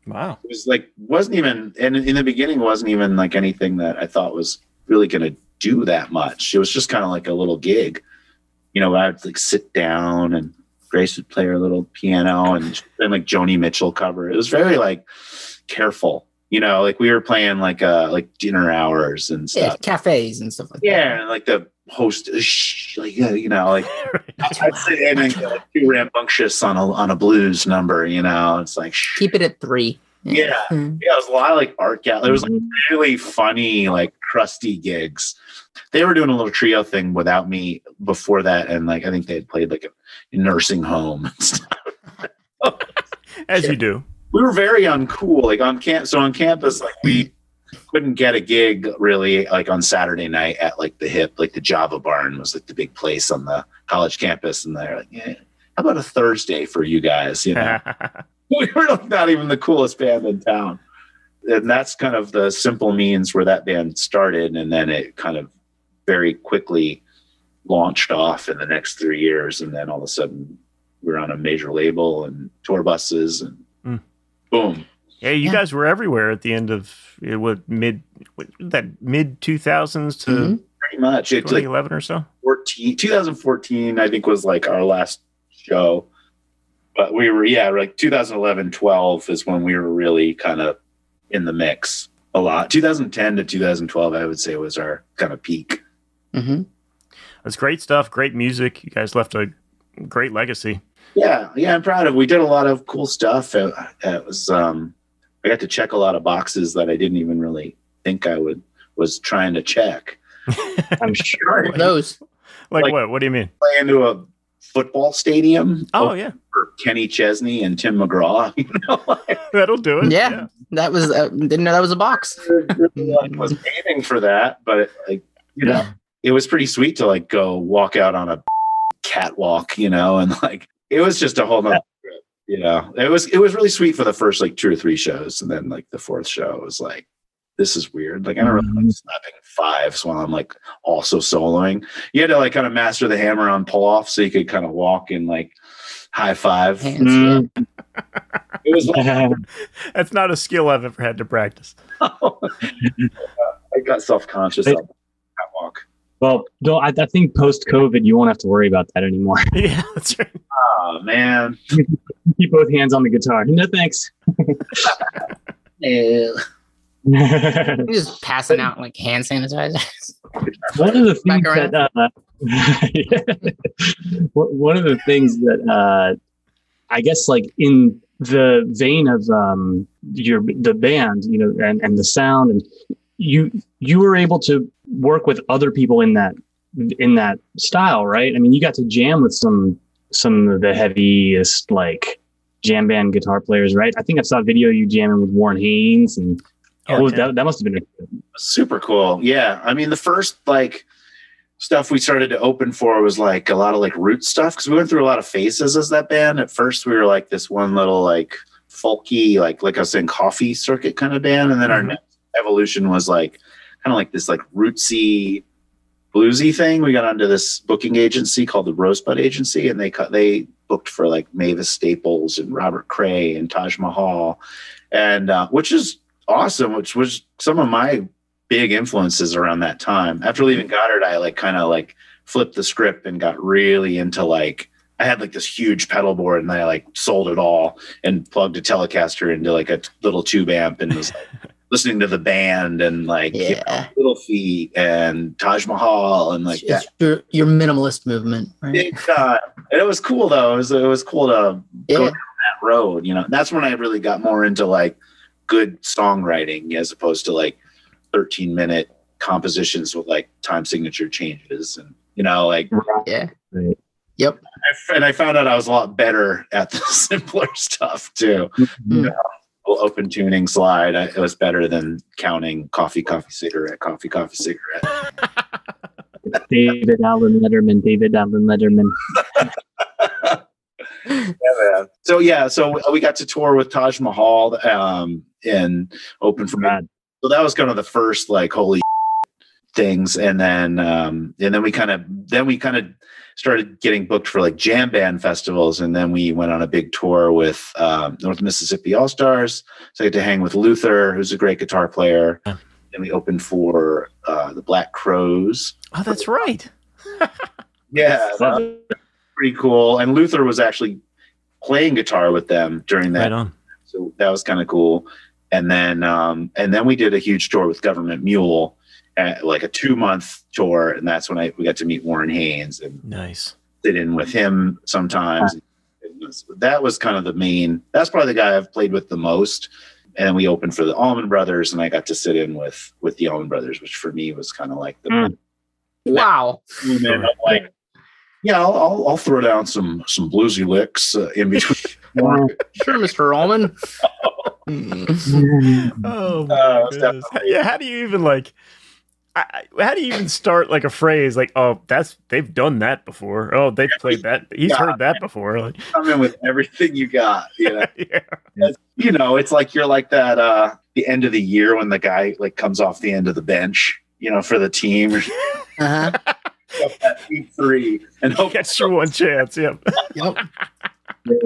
S1: wow.
S4: it was like wasn't even and in the beginning wasn't even like anything that I thought was really gonna do that much. It was just kind of like a little gig. You know, I'd like sit down and Grace would play her little piano and then like Joni Mitchell cover. It was very like careful. You know, like we were playing like uh like dinner hours and
S2: Yeah,
S4: stuff.
S2: cafes and stuff like
S4: Yeah, and like the host, shh, like yeah, you know, like I'd sit in and get like too rambunctious on a on a blues number. You know, it's like shh.
S2: Keep it at three.
S4: Yeah.
S2: Hmm.
S4: Yeah, it was a lot of like art gallery. It was like really funny, like crusty gigs. They were doing a little trio thing without me before that, and like I think they had played like a nursing home and stuff.
S1: As you do.
S4: We were very uncool, like on camp. So on campus, like we couldn't get a gig really, like on Saturday night at like the hip, like the Java Barn was like the big place on the college campus, and they're like, yeah, how about a Thursday for you guys? You know. we were like not even the coolest band in town. And that's kind of the simple means where that band started. And then it kind of very quickly launched off in the next three years. And then all of a sudden we're on a major label and tour buses and. Boom.
S1: yeah, you
S2: Yeah.
S1: guys were everywhere at the end of it was mid that mid two thousands to
S2: Mhm.
S4: Pretty much. It's
S1: twenty
S4: like
S1: or so.
S4: 14, 2014, I think was like our last show. But we were, yeah, like 2011, 12 is when we were really kind of in the mix a lot. 2010 to 2012, I would say was our kind of peak.
S2: Mhm.
S1: It's great stuff, great music. You guys left a great legacy.
S4: Yeah, yeah, I'm proud of. We did a lot of cool stuff. It, it was, um, I got to check a lot of boxes that I didn't even really think I would was trying to check.
S3: I'm sure.
S2: What those?
S1: Like,
S4: Like-
S1: what? What do you mean?
S4: Play into a football stadium.
S1: Oh yeah,
S4: for Kenny Chesney and Tim McGraw. You know, like,
S1: that'll do it.
S2: Yeah. That was uh, didn't know that was a box.
S4: was aiming for that, but like you know, it was pretty sweet to like go walk out on a catwalk, you know, and like it was just a whole nother trip, you know. It was it was really sweet for the first like two or three shows, and then like the fourth show was like, this is weird. Like I don't really like slapping fives while I'm like also soloing. You had to like kind of master the hammer on pull off so you could kind of walk and like high five.
S2: Hands.
S3: Mm.
S4: It was like,
S1: That's not a skill I've ever had to practice.
S4: I got self conscious on the catwalk.
S3: Well, don't, I, I think post COVID, you won't have to worry about that anymore.
S1: Yeah, that's right.
S4: Oh man.
S3: Keep both hands on the guitar. No thanks.
S2: Yeah. You're just passing out like hand sanitizer.
S3: one of the things that uh, one of the things that uh, I guess like in the vein of um, your the band, you know, and, and the sound, and you you were able to work with other people in that in that style, right? I mean, you got to jam with some some of the heaviest like jam band guitar players, right? I think I saw a video of you jamming with Warren Haynes, and oh, that, that must have been
S4: super cool yeah i mean the first like stuff we started to open for was like a lot of like root stuff because we went through a lot of phases as that band at first we were like this one little like folky like like i was saying coffee circuit kind of band and then our
S1: Mhm.
S4: next evolution was like kind of like this like rootsy bluesy thing we got onto this booking agency called the rosebud agency and they cut they booked for like mavis staples and robert cray and taj mahal and uh, which is awesome which was some of my big influences around that time. After leaving Goddard, I like kind of like flipped the script and got really into like I had like this huge pedal board and I like sold it all and plugged a Telecaster into like a little tube amp and was like listening to the band and like you know, Little Feat and Taj Mahal and like that.
S2: Your, your minimalist movement, right?
S4: Big time. And it was cool though. It was, it was cool to
S2: Yeah.
S4: go down that road. You know, that's when I really got more into like good songwriting as opposed to like 13 minute compositions with like time signature changes and you know like
S2: Yeah.
S3: Right.
S2: Yep.
S4: And I found out I was a lot better at the simpler stuff too.
S2: Mm.
S4: Little Open tuning slide, I, it was better than counting coffee, coffee, cigarette, coffee, coffee, cigarette.
S3: David Allen Letterman, David Allen Letterman.
S4: yeah, man. So yeah, so we got to tour with Taj Mahal um, and open for
S3: Rad.
S4: so that was kind of the first like holy things and then um and then we kind of then we kind of started getting booked for like jam band festivals and then we went on a big tour with um, north mississippi all stars so i got to hang with luther who's a great guitar player
S1: Yeah.
S4: and we opened for uh, the black crowes
S1: Oh, that's right.
S4: yeah that pretty cool and luther was actually playing guitar with them during that
S1: Right on.
S4: so that was kind of cool and then um and then we did a huge tour with government mule at like a two month tour and that's when i we got to meet warren haynes and
S1: Nice.
S4: sit in with him sometimes It was- that was kind of the main that's probably the guy i've played with the most and then we opened for the allman brothers and i got to sit in with with the allman brothers which for me was kind of like the
S3: Mm.
S2: Wow.
S4: moment of like yeah I'll, I'll i'll throw down some some bluesy licks uh, in between
S2: Sure, Mr. Allman.
S1: Oh,
S4: Uh,
S1: my
S4: it's
S1: goodness. yeah. How do you even like? I, I- how do you even start like a phrase like, "Oh, that's they've done that before. Oh, they've played that. He's
S4: Yeah.
S1: heard that before." Like,
S4: come in with everything you got you know
S1: yeah.
S4: you know, it's like you're like that uh the end of the year when the guy like comes off the end of the bench, you know, for the team or
S2: Uh-huh.
S4: that week three and hope
S1: Gets your one chance. Yep.
S2: Yep.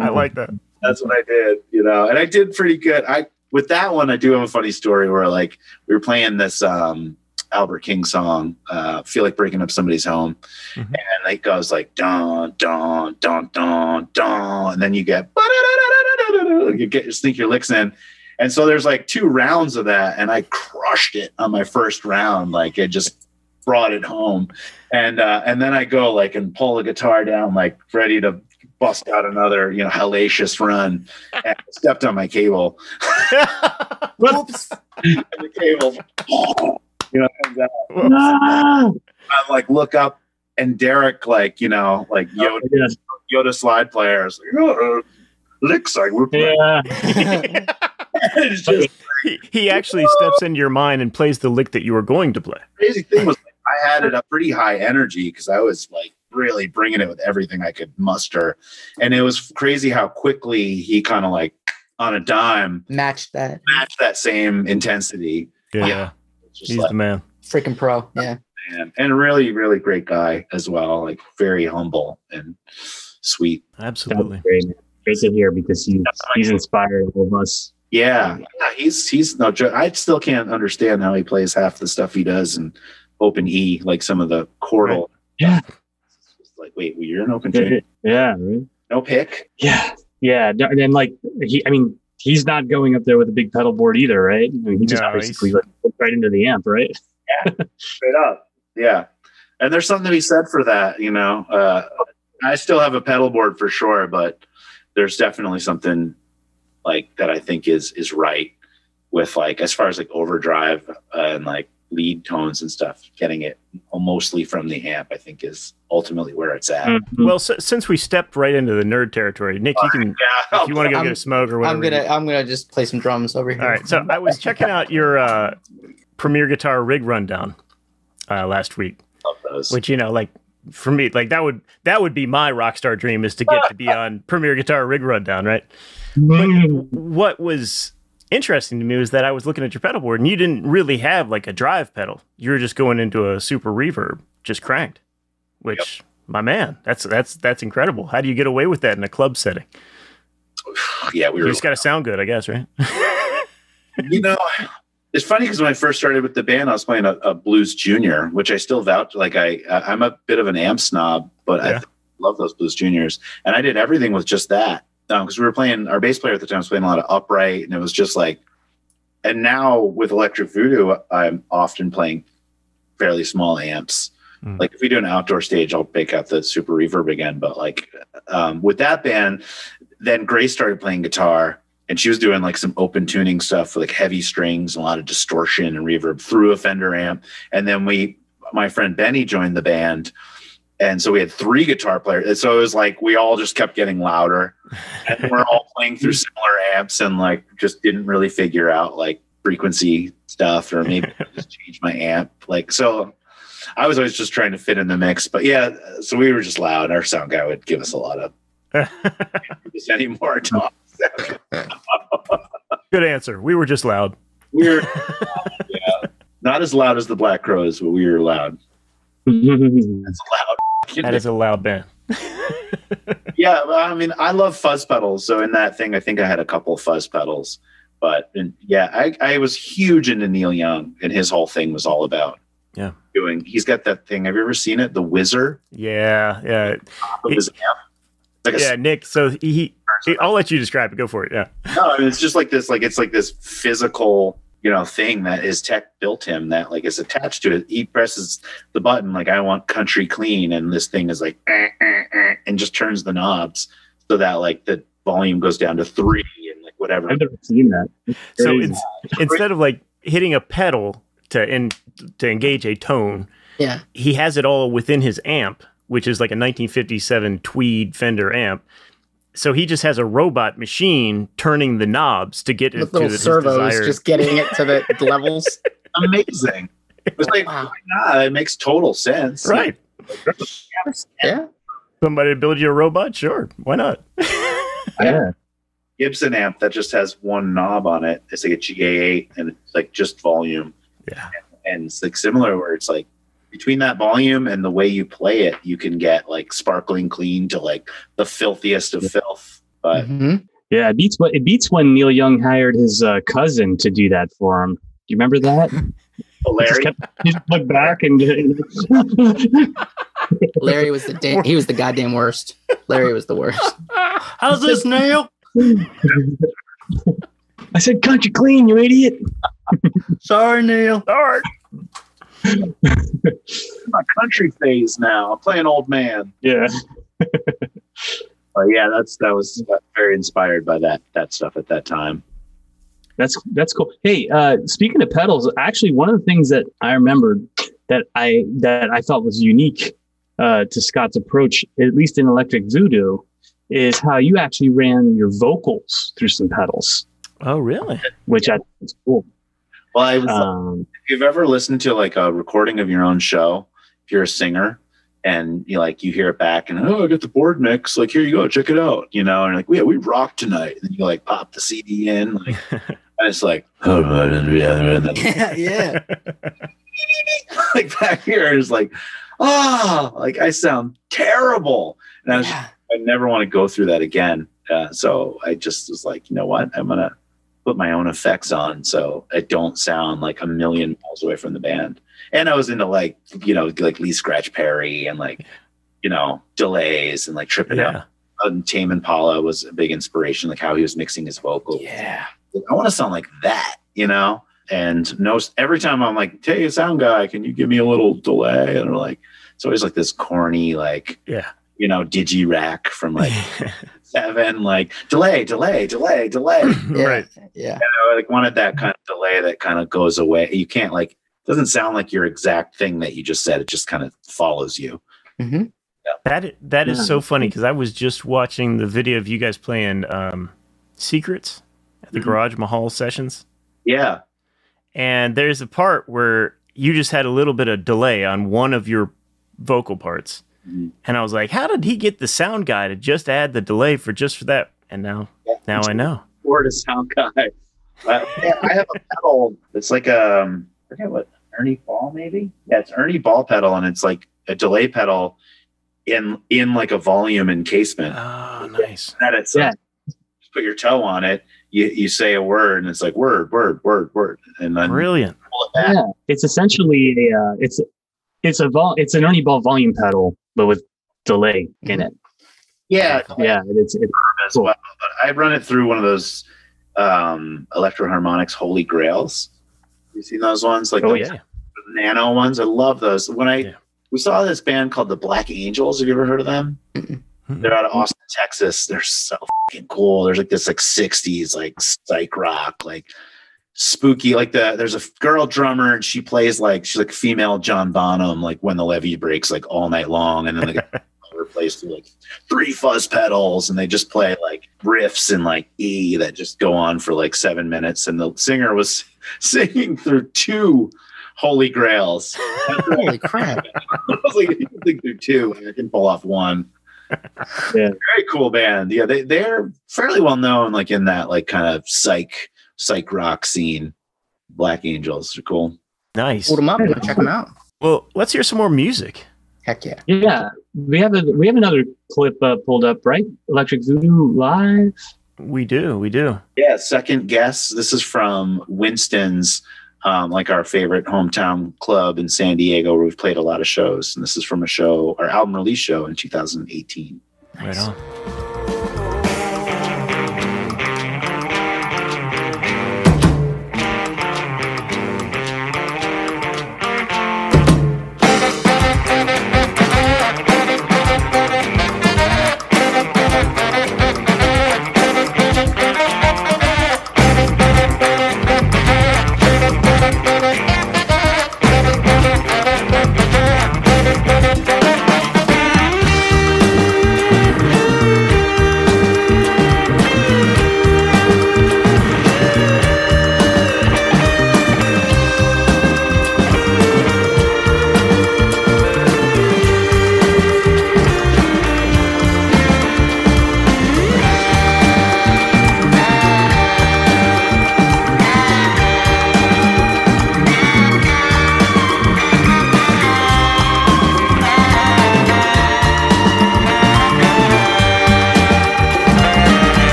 S1: I like that.
S4: that's what I did, you know. And I did pretty good. I with that one I do have a funny story where like we were playing this um Albert King song, uh, feel like breaking up somebody's home.
S1: Mhm.
S4: And it goes like dun dun dun dun dun, and then you get you get you sneak your licks in. And so there's like two rounds of that, and I crushed it on my first round. Like it just brought it home. And uh, and then I go like and pull the guitar down, like ready to bust out another, you know, hellacious run. And stepped on my cable.
S2: Oops.
S4: And the cable, you know, comes out.
S3: Ah!
S4: I like look up and Derek, like, you know, like Yoda,
S3: Yes.
S4: Yoda slide players, like, oh, uh, licks like we're playing.
S3: Yeah.
S4: it's just
S1: he, he actually steps into your mind and plays the lick that you were going to play.
S4: crazy thing was like, I had it a pretty high energy because I was like really bringing it with everything I could muster, and it was crazy how quickly he kind of like on a dime
S2: matched that.
S4: matched that same intensity.
S1: Yeah,
S4: It's just
S1: he's
S4: like,
S1: the man.
S2: Freaking pro. Yeah.
S4: man. and really, really great guy as well. Like very humble and sweet.
S1: Absolutely.
S3: great. man. Great to hear because he's he's inspired all of us.
S4: Yeah, yeah, he's he's no joke. I still can't understand how he plays half the stuff he does and open E, like some of the chordal.
S3: Yeah.
S4: Just like, wait, well, you're an open tuning,
S3: Yeah. Right?
S4: no pick.
S3: Yeah. Yeah. And then like he, I mean, he's not going up there with a big pedal board either, right? I mean, he just
S1: No,
S3: basically like, hooked right into the amp, right?
S4: Yeah, straight up. Yeah. And there's something to be said for that, you know. Uh, I still have a pedal board for sure, but there's definitely something like that I think is is right with like as far as like overdrive uh, and like lead tones and stuff, getting it mostly from the amp, I think is ultimately where it's at.
S3: Mhm.
S1: Well, s- since we stepped right into the nerd territory, Nick, you can
S4: Yeah.
S1: if you want to go
S2: I'm-
S1: get a smoke or whatever.
S2: I'm gonna I'm gonna just play some drums over here.
S1: All right. So I was checking out your uh, Premier Guitar rig rundown uh, last week,
S4: love those.
S1: which you know, like for me, like that would that would be my rock star dream is to get to be on Premier Guitar rig rundown, right? But what was interesting to me was that I was looking at your pedal board and you didn't really have like a drive pedal. You were just going into a super reverb, just cranked. Which my man, that's that's that's incredible. How do you get away with that in a club setting?
S4: yeah, we
S1: You just got to sound good, I guess, right?
S4: you know, it's funny because when I first started with the band, I was playing a, a blues junior, which I still vouch. Like I, I- I'm a bit of an amp snob, but I
S1: Yeah.
S4: love those blues juniors, and I did everything with just that because we were playing. Our bass player at the time was playing a lot of upright, and it was just like and now with Elektric Voodoo, I'm often playing fairly small amps.
S1: Mm.
S4: Like if we do an outdoor stage, I'll pick out the super reverb again. But like um, with that band, then Grace started playing guitar and she was doing like some open tuning stuff with like heavy strings, and a lot of distortion and reverb through a Fender amp. And then we, my friend Benny joined the band. And so we had three guitar players. And so it was like we all just kept getting louder and we're all playing through similar amps and like just didn't really figure out like frequency stuff or maybe just change my amp. Like, so I was always just trying to fit in the mix. But yeah, so we were just loud. Our sound guy would give us a lot of just any more talk.
S1: Good answer. We were just loud.
S4: We were yeah, not as loud as the Black Crowes, but we were loud. It's loud.
S1: That is a loud band.
S4: yeah, well, I mean, I love fuzz pedals. So in that thing, I think I had a couple of fuzz pedals. But and yeah, I, I was huge into Neil Young, and his whole thing was all about
S1: Yeah.
S4: doing. He's got that thing. Have you ever seen it? The Whizzer.
S1: Yeah, yeah,
S4: Of his amp. Like a
S1: yeah. Nick, so he, he, I'll let you describe it. Go for it. Yeah.
S4: No, I mean, it's just like this, like it's like this physical, you know, thing that his tech built him that like is attached to it. He presses the button like I want country clean, and this thing is like eh, eh, eh, and just turns the knobs so that like the volume goes down to three and like whatever.
S3: I've never seen that. It's
S1: So
S3: crazy.
S1: it's, instead of like hitting a pedal to in, to engage a tone,
S2: Yeah.
S1: he has it all within his amp, which is like a 1957 Tweed Fender amp. So he just has a robot machine turning the knobs to get it
S2: With
S1: to
S2: little
S1: the his
S2: servos
S1: desired-
S2: just getting it to the levels.
S4: Amazing. It was like,
S2: Wow.
S4: Oh why not? It makes total sense.
S1: right.
S2: Yeah.
S1: Somebody build you a robot? Sure. Why not?
S3: yeah.
S4: Gibson amp that just has one knob on it. It's like a GA8 and it's like just volume.
S1: Yeah.
S4: and it's like similar where it's like between that volume and the way you play it, you can get like sparkling clean to like the filthiest of filth. But
S2: Mhm.
S3: Yeah, it beats what it beats when Neil Young hired his uh, cousin to do that for him. Do you remember that? He just
S4: Larry,
S3: kept just looked back and
S2: Larry was the da- he was the goddamn worst. Larry was the worst.
S1: How's this, Neil?
S3: I said, "Country clean, you idiot!"
S2: Sorry, Neil.
S1: All right.
S4: my country phase now. I'm playing old man.
S3: Yeah,
S4: But yeah, that's that was uh, very inspired by that that stuff at that time.
S3: that's that's cool. Hey, uh, speaking of pedals, actually, one of the things that I remembered that I that I thought was unique uh, to Scott's approach, at least in Elektric Voodoo, is how you actually ran your vocals through some pedals,
S1: Oh, really?
S3: which I think is cool.
S4: Well, I was
S3: Um,
S4: if you've ever listened to like a recording of your own show, if you're a singer and you like you hear it back and oh I got the board mix, like here you go, check it out, you know, and like yeah, we rock tonight. And then you like pop the CD in, like and it's like
S2: yeah, yeah.
S4: like back here is like, oh, like I sound terrible. And I was
S2: yeah.
S4: I never want to go through that again. Uh, so I just was like, you know what? I'm gonna put my own effects on so I don't sound like a million miles away from the band. And I was into like, you know, like Lee Scratch Perry and like, you know, delays and like tripping out.
S1: Yeah.
S4: And um, Tame Impala was a big inspiration, like how he was mixing his vocals.
S2: Yeah.
S4: I want to sound like that, you know? And no, every time I'm like, hey, sound guy, can you give me a little delay? And they're like, it's always like this corny, like,
S1: Yeah.
S4: you know, digi rack from like seven, like delay, delay, delay, delay.
S2: Yeah.
S1: Right.
S2: Yeah.
S4: I like wanted that kind of delay that kind of goes away. You can't like, doesn't sound like your exact thing that you just said. It just kind of follows you.
S2: hmm
S1: That that is
S3: Yeah.
S1: so funny because I was just watching the video of you guys playing um, Secrets at the
S4: Mhm.
S1: Garage Mahal sessions,
S4: Yeah.
S1: and there's a part where you just had a little bit of delay on one of your vocal parts,
S4: Mhm.
S1: and I was like, "How did he get the sound guy to just add the delay for just for that?" And now, now I know.
S4: Or to sound guy. Uh, yeah, I have a pedal. It's like um, I forget what Ernie Ball maybe. Yeah, it's Ernie Ball pedal, and it's like a delay pedal in in like a volume encasement.
S1: Oh, nice.
S4: That it's
S3: Yeah.
S4: just put your toe on it. You you say a word, and it's like word, word, word, word, and then
S1: Brilliant.
S4: it
S3: yeah, it's essentially a uh, it's it's a vol it's an Ernie Ball volume pedal, but with delay in it.
S4: Yeah,
S3: Yeah, it's it's
S4: as well. But I run it through one of those um, Electro Harmonix Holy Grails. You seen those ones? Like
S3: Oh,
S1: yeah.
S4: nano ones. I love those. When I
S1: Yeah.
S4: we saw this band called the Black Angels. Have you ever heard of them? They're out of Austin, Texas. They're so fucking cool. There's like this like 60s like psych rock, like spooky. Like the there's a girl drummer and she plays like she's like female John Bonham, like when the levee breaks, like all night long, and then the guy plays through like three fuzz pedals, and they just play like riffs and like E that just go on for like seven minutes. And the singer was singing through two Holy Grails.
S2: Holy crap!
S4: I was like, you can think through two, and I can pull off one.
S3: Yeah.
S4: Very cool band. Yeah, they they're fairly well known, like in that like kind of psych psych rock scene. Black Angels are cool.
S1: Nice.
S2: Hold them up. I'm check them out.
S1: Well, let's hear some more music.
S2: Heck yeah!
S3: Yeah, we have a we have another clip uh, pulled up, right? Elektric Voodoo live.
S1: We do. We do.
S4: Yeah, second guess. This is from Winston's, um, like our favorite hometown club in San Diego, where we've played a lot of shows. And this is from a show, our album release show in 2018.
S1: Right on.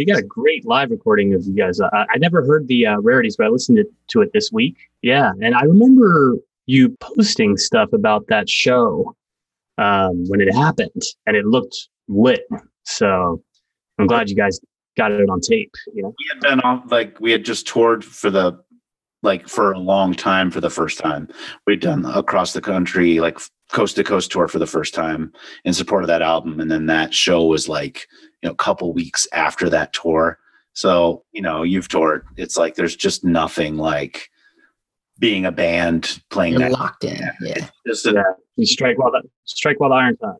S3: We got a great live recording of you guys. I, I never heard the uh, rarities, but I listened to, to it this week. Yeah, and I remember you posting stuff about that show um, when it happened, and it looked lit. So I'm glad you guys got it on tape. You know,
S4: we had been on like we had just toured for the like for a long time for the first time we'd done across the country like coast to coast tour for the first time in support of that album and then that show was like you know a couple weeks after that tour so you know you've toured it's like there's just nothing like being a band playing
S2: You're
S4: that
S2: locked in. Yeah.
S4: just a,
S3: yeah, you strike while the strike while the iron's hot.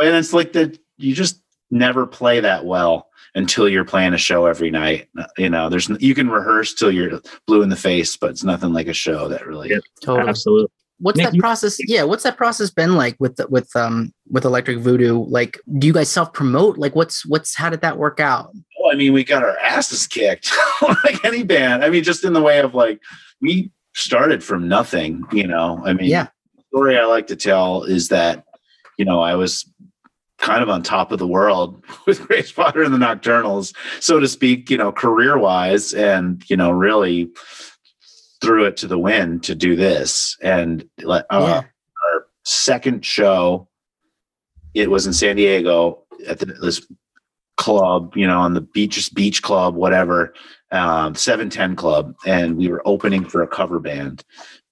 S4: and it's like that you just never play that well until you're playing a show every night you know there's you can rehearse till you're blue in the face but it's nothing like a show that really
S3: Yep.
S2: Totally.
S3: Absolutely.
S2: What's
S3: Nick,
S2: that
S3: you-
S2: process? Yeah, what's that process been like with the, with um with Elektric Voodoo? Like, do you guys self promote? Like, what's what's how did that work out?
S4: well, i mean we got our asses kicked like any band i mean just in the way of like we started from nothing you know i mean
S2: Yeah.
S4: the story i like to tell is that you know i was kind of on top of the world with Grace Potter and the Nocturnals, so to speak, you know, career wise, and you know, really threw it to the wind to do this. And like uh,
S2: Yeah.
S4: our second show, it was in San Diego at the, this club, you know, on the beach, beach club, whatever, um, 710 club. And we were opening for a cover band.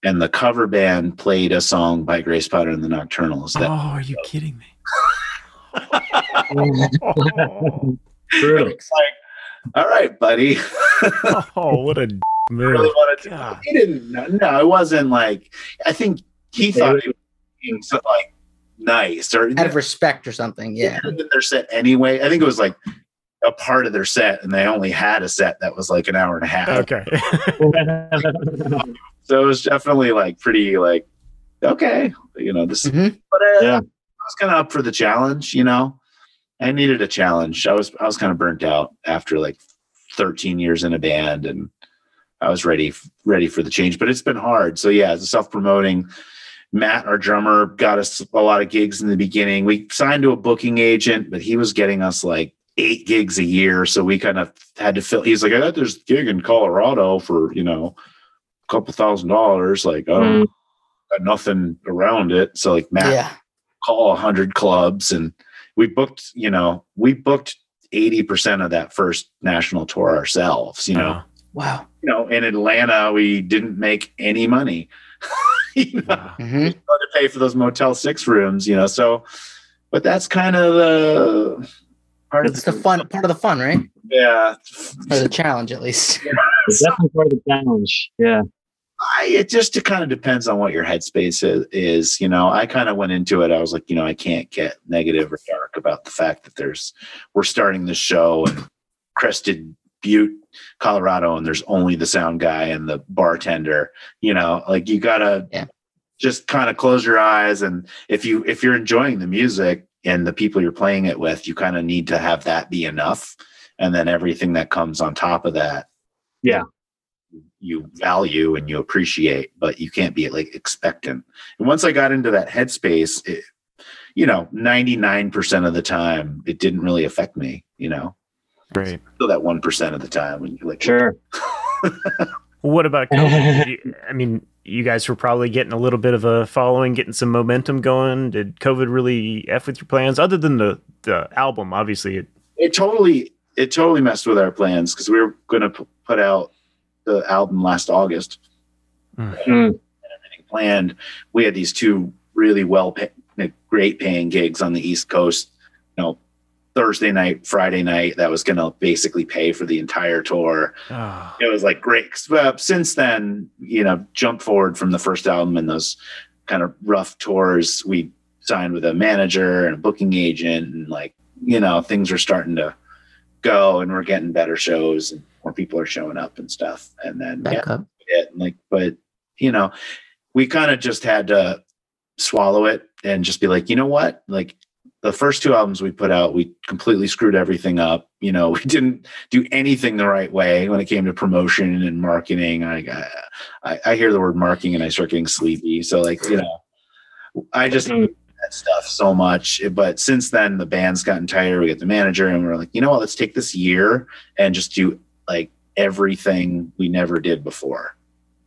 S4: And the cover band played a song by Grace Potter and the Nocturnals
S1: Oh, are you kidding me?
S3: True.
S4: all right, buddy.
S1: oh, what a move.
S4: really wanted to.
S1: God.
S4: He didn't. know. No, it wasn't like. I think he
S3: They
S4: thought
S3: were-
S4: it was being so, like nice or
S2: Out of respect or something. Yeah.
S4: in their set anyway. I think it was like a part of their set, and they only had a set that was like an hour and a half.
S1: Okay.
S4: So it was definitely like pretty like okay, you know this.
S2: Mhm.
S4: But uh,
S3: Yeah.
S4: I was kind of up for the challenge. You know, I needed a challenge. I was I was kind of burnt out after like 13 years in a band, and I was ready ready for the change. But it's been hard. So yeah, as a self promoting. Matt, our drummer, got us a lot of gigs in the beginning. We signed to a booking agent, but he was getting us like eight gigs a year. So we kind of had to fill. He's like, I got this gig in Colorado for, you know, a couple thousand dollars. Like, I
S3: Mm.
S4: got nothing around it. So like Matt
S2: Yeah.
S4: call a hundred clubs and we booked, you know, we booked 80% of that first national tour ourselves, you know,
S1: Oh,
S2: Wow.
S4: You know, in Atlanta, we didn't make any money. you know,
S1: wow.
S2: hmm
S4: to pay for those Motel Six rooms, you know. So, but that's kind of the part
S2: It's the fun part of the fun, right?
S4: Yeah,
S2: Or the challenge, at least.
S3: It's definitely part of the challenge. Yeah.
S4: I, it just it kind of depends on what your headspace is, is. You know, I kind of went into it. I was like, you know, I can't get negative or dark about the fact that there's we're starting the show in Crested Butte, Colorado, and there's only the sound guy and the bartender. You know, like you gotta
S2: Yeah.
S4: just kind of close your eyes and if you if you're enjoying the music and the people you're playing it with, you kind of need to have that be enough, and then everything that comes on top of that yeah, you value and you appreciate, but you can't be like expectant. And once I got into that headspace, it, you know, 99% of the time, it didn't really affect me, you know,
S1: Great.
S4: so that 1% of the time when you like,
S3: Sure.
S1: What about COVID? You- I mean, you guys were probably getting a little bit of a following, getting some momentum going. Did COVID really f with your plans? Other than the the album, obviously. It,
S4: it totally, it totally messed with our plans because we were going to p- put out the album last August.
S3: Mm.
S4: everything planned. We had these two really well, pay, great paying gigs on the East Coast. You know, Thursday night, Friday night. That was going to basically pay for the entire tour.
S1: oh,
S4: It was like great. Uh, since then, you know, jump forward from the first album and those kind of rough tours. We signed with a manager and a booking agent, and like you know, things are starting to go, and we're getting better shows, and more people are showing up and stuff. And then yeah,
S2: Back up.
S4: it. And like, but you know, we kind of just had to swallow it and just be like, you know what? Like the first two albums we put out, we completely screwed everything up. You know, we didn't do anything the right way when it came to promotion and marketing. I I, I hear the word marketing and I start getting sleepy. So like, you know, I just
S3: Mm.
S4: that stuff so much. But since then, the band's gotten tighter. We get the manager, and we're like, you know what? Let's take this year and just do like everything we never did before.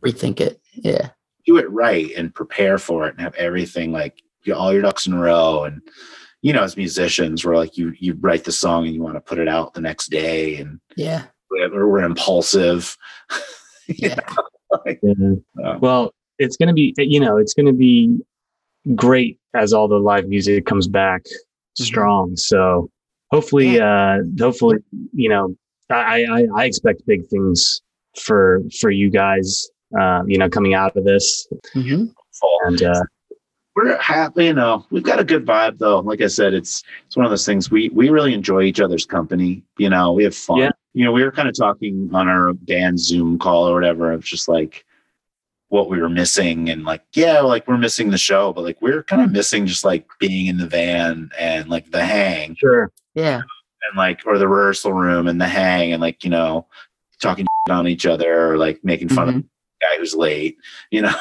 S2: Rethink it. Yeah.
S4: Do it right and prepare for it, and have everything like you all your ducks in a row. And you know, as musicians, we're like you you write the song and you want to put it out the next day, and
S2: Yeah.
S4: we're, we're impulsive.
S2: Yeah.
S4: Like,
S3: Yeah.
S4: uh,
S3: Well, it's going to be, you know, it's going to be great as all the live music comes back strong. So hopefully, uh, hopefully, you know, I, I, I expect big things for, for you guys, uh, you know, coming out of this
S2: hmm
S3: and, uh,
S4: we're happy, you know, we've got a good vibe though. Like I said, it's it's one of those things we we really enjoy each other's company. You know, we have fun.
S3: Yeah.
S4: You know, we were kind of talking on our band Zoom call or whatever of just like what we were missing and like, yeah, like we're missing the show, but like we're kind of missing just like being in the van and like the hang
S3: sure.
S2: Yeah.
S4: and like or the rehearsal room and the hang and like, you know, talking on each other or like making fun of
S2: Mhm.
S4: the guy who's late, you know.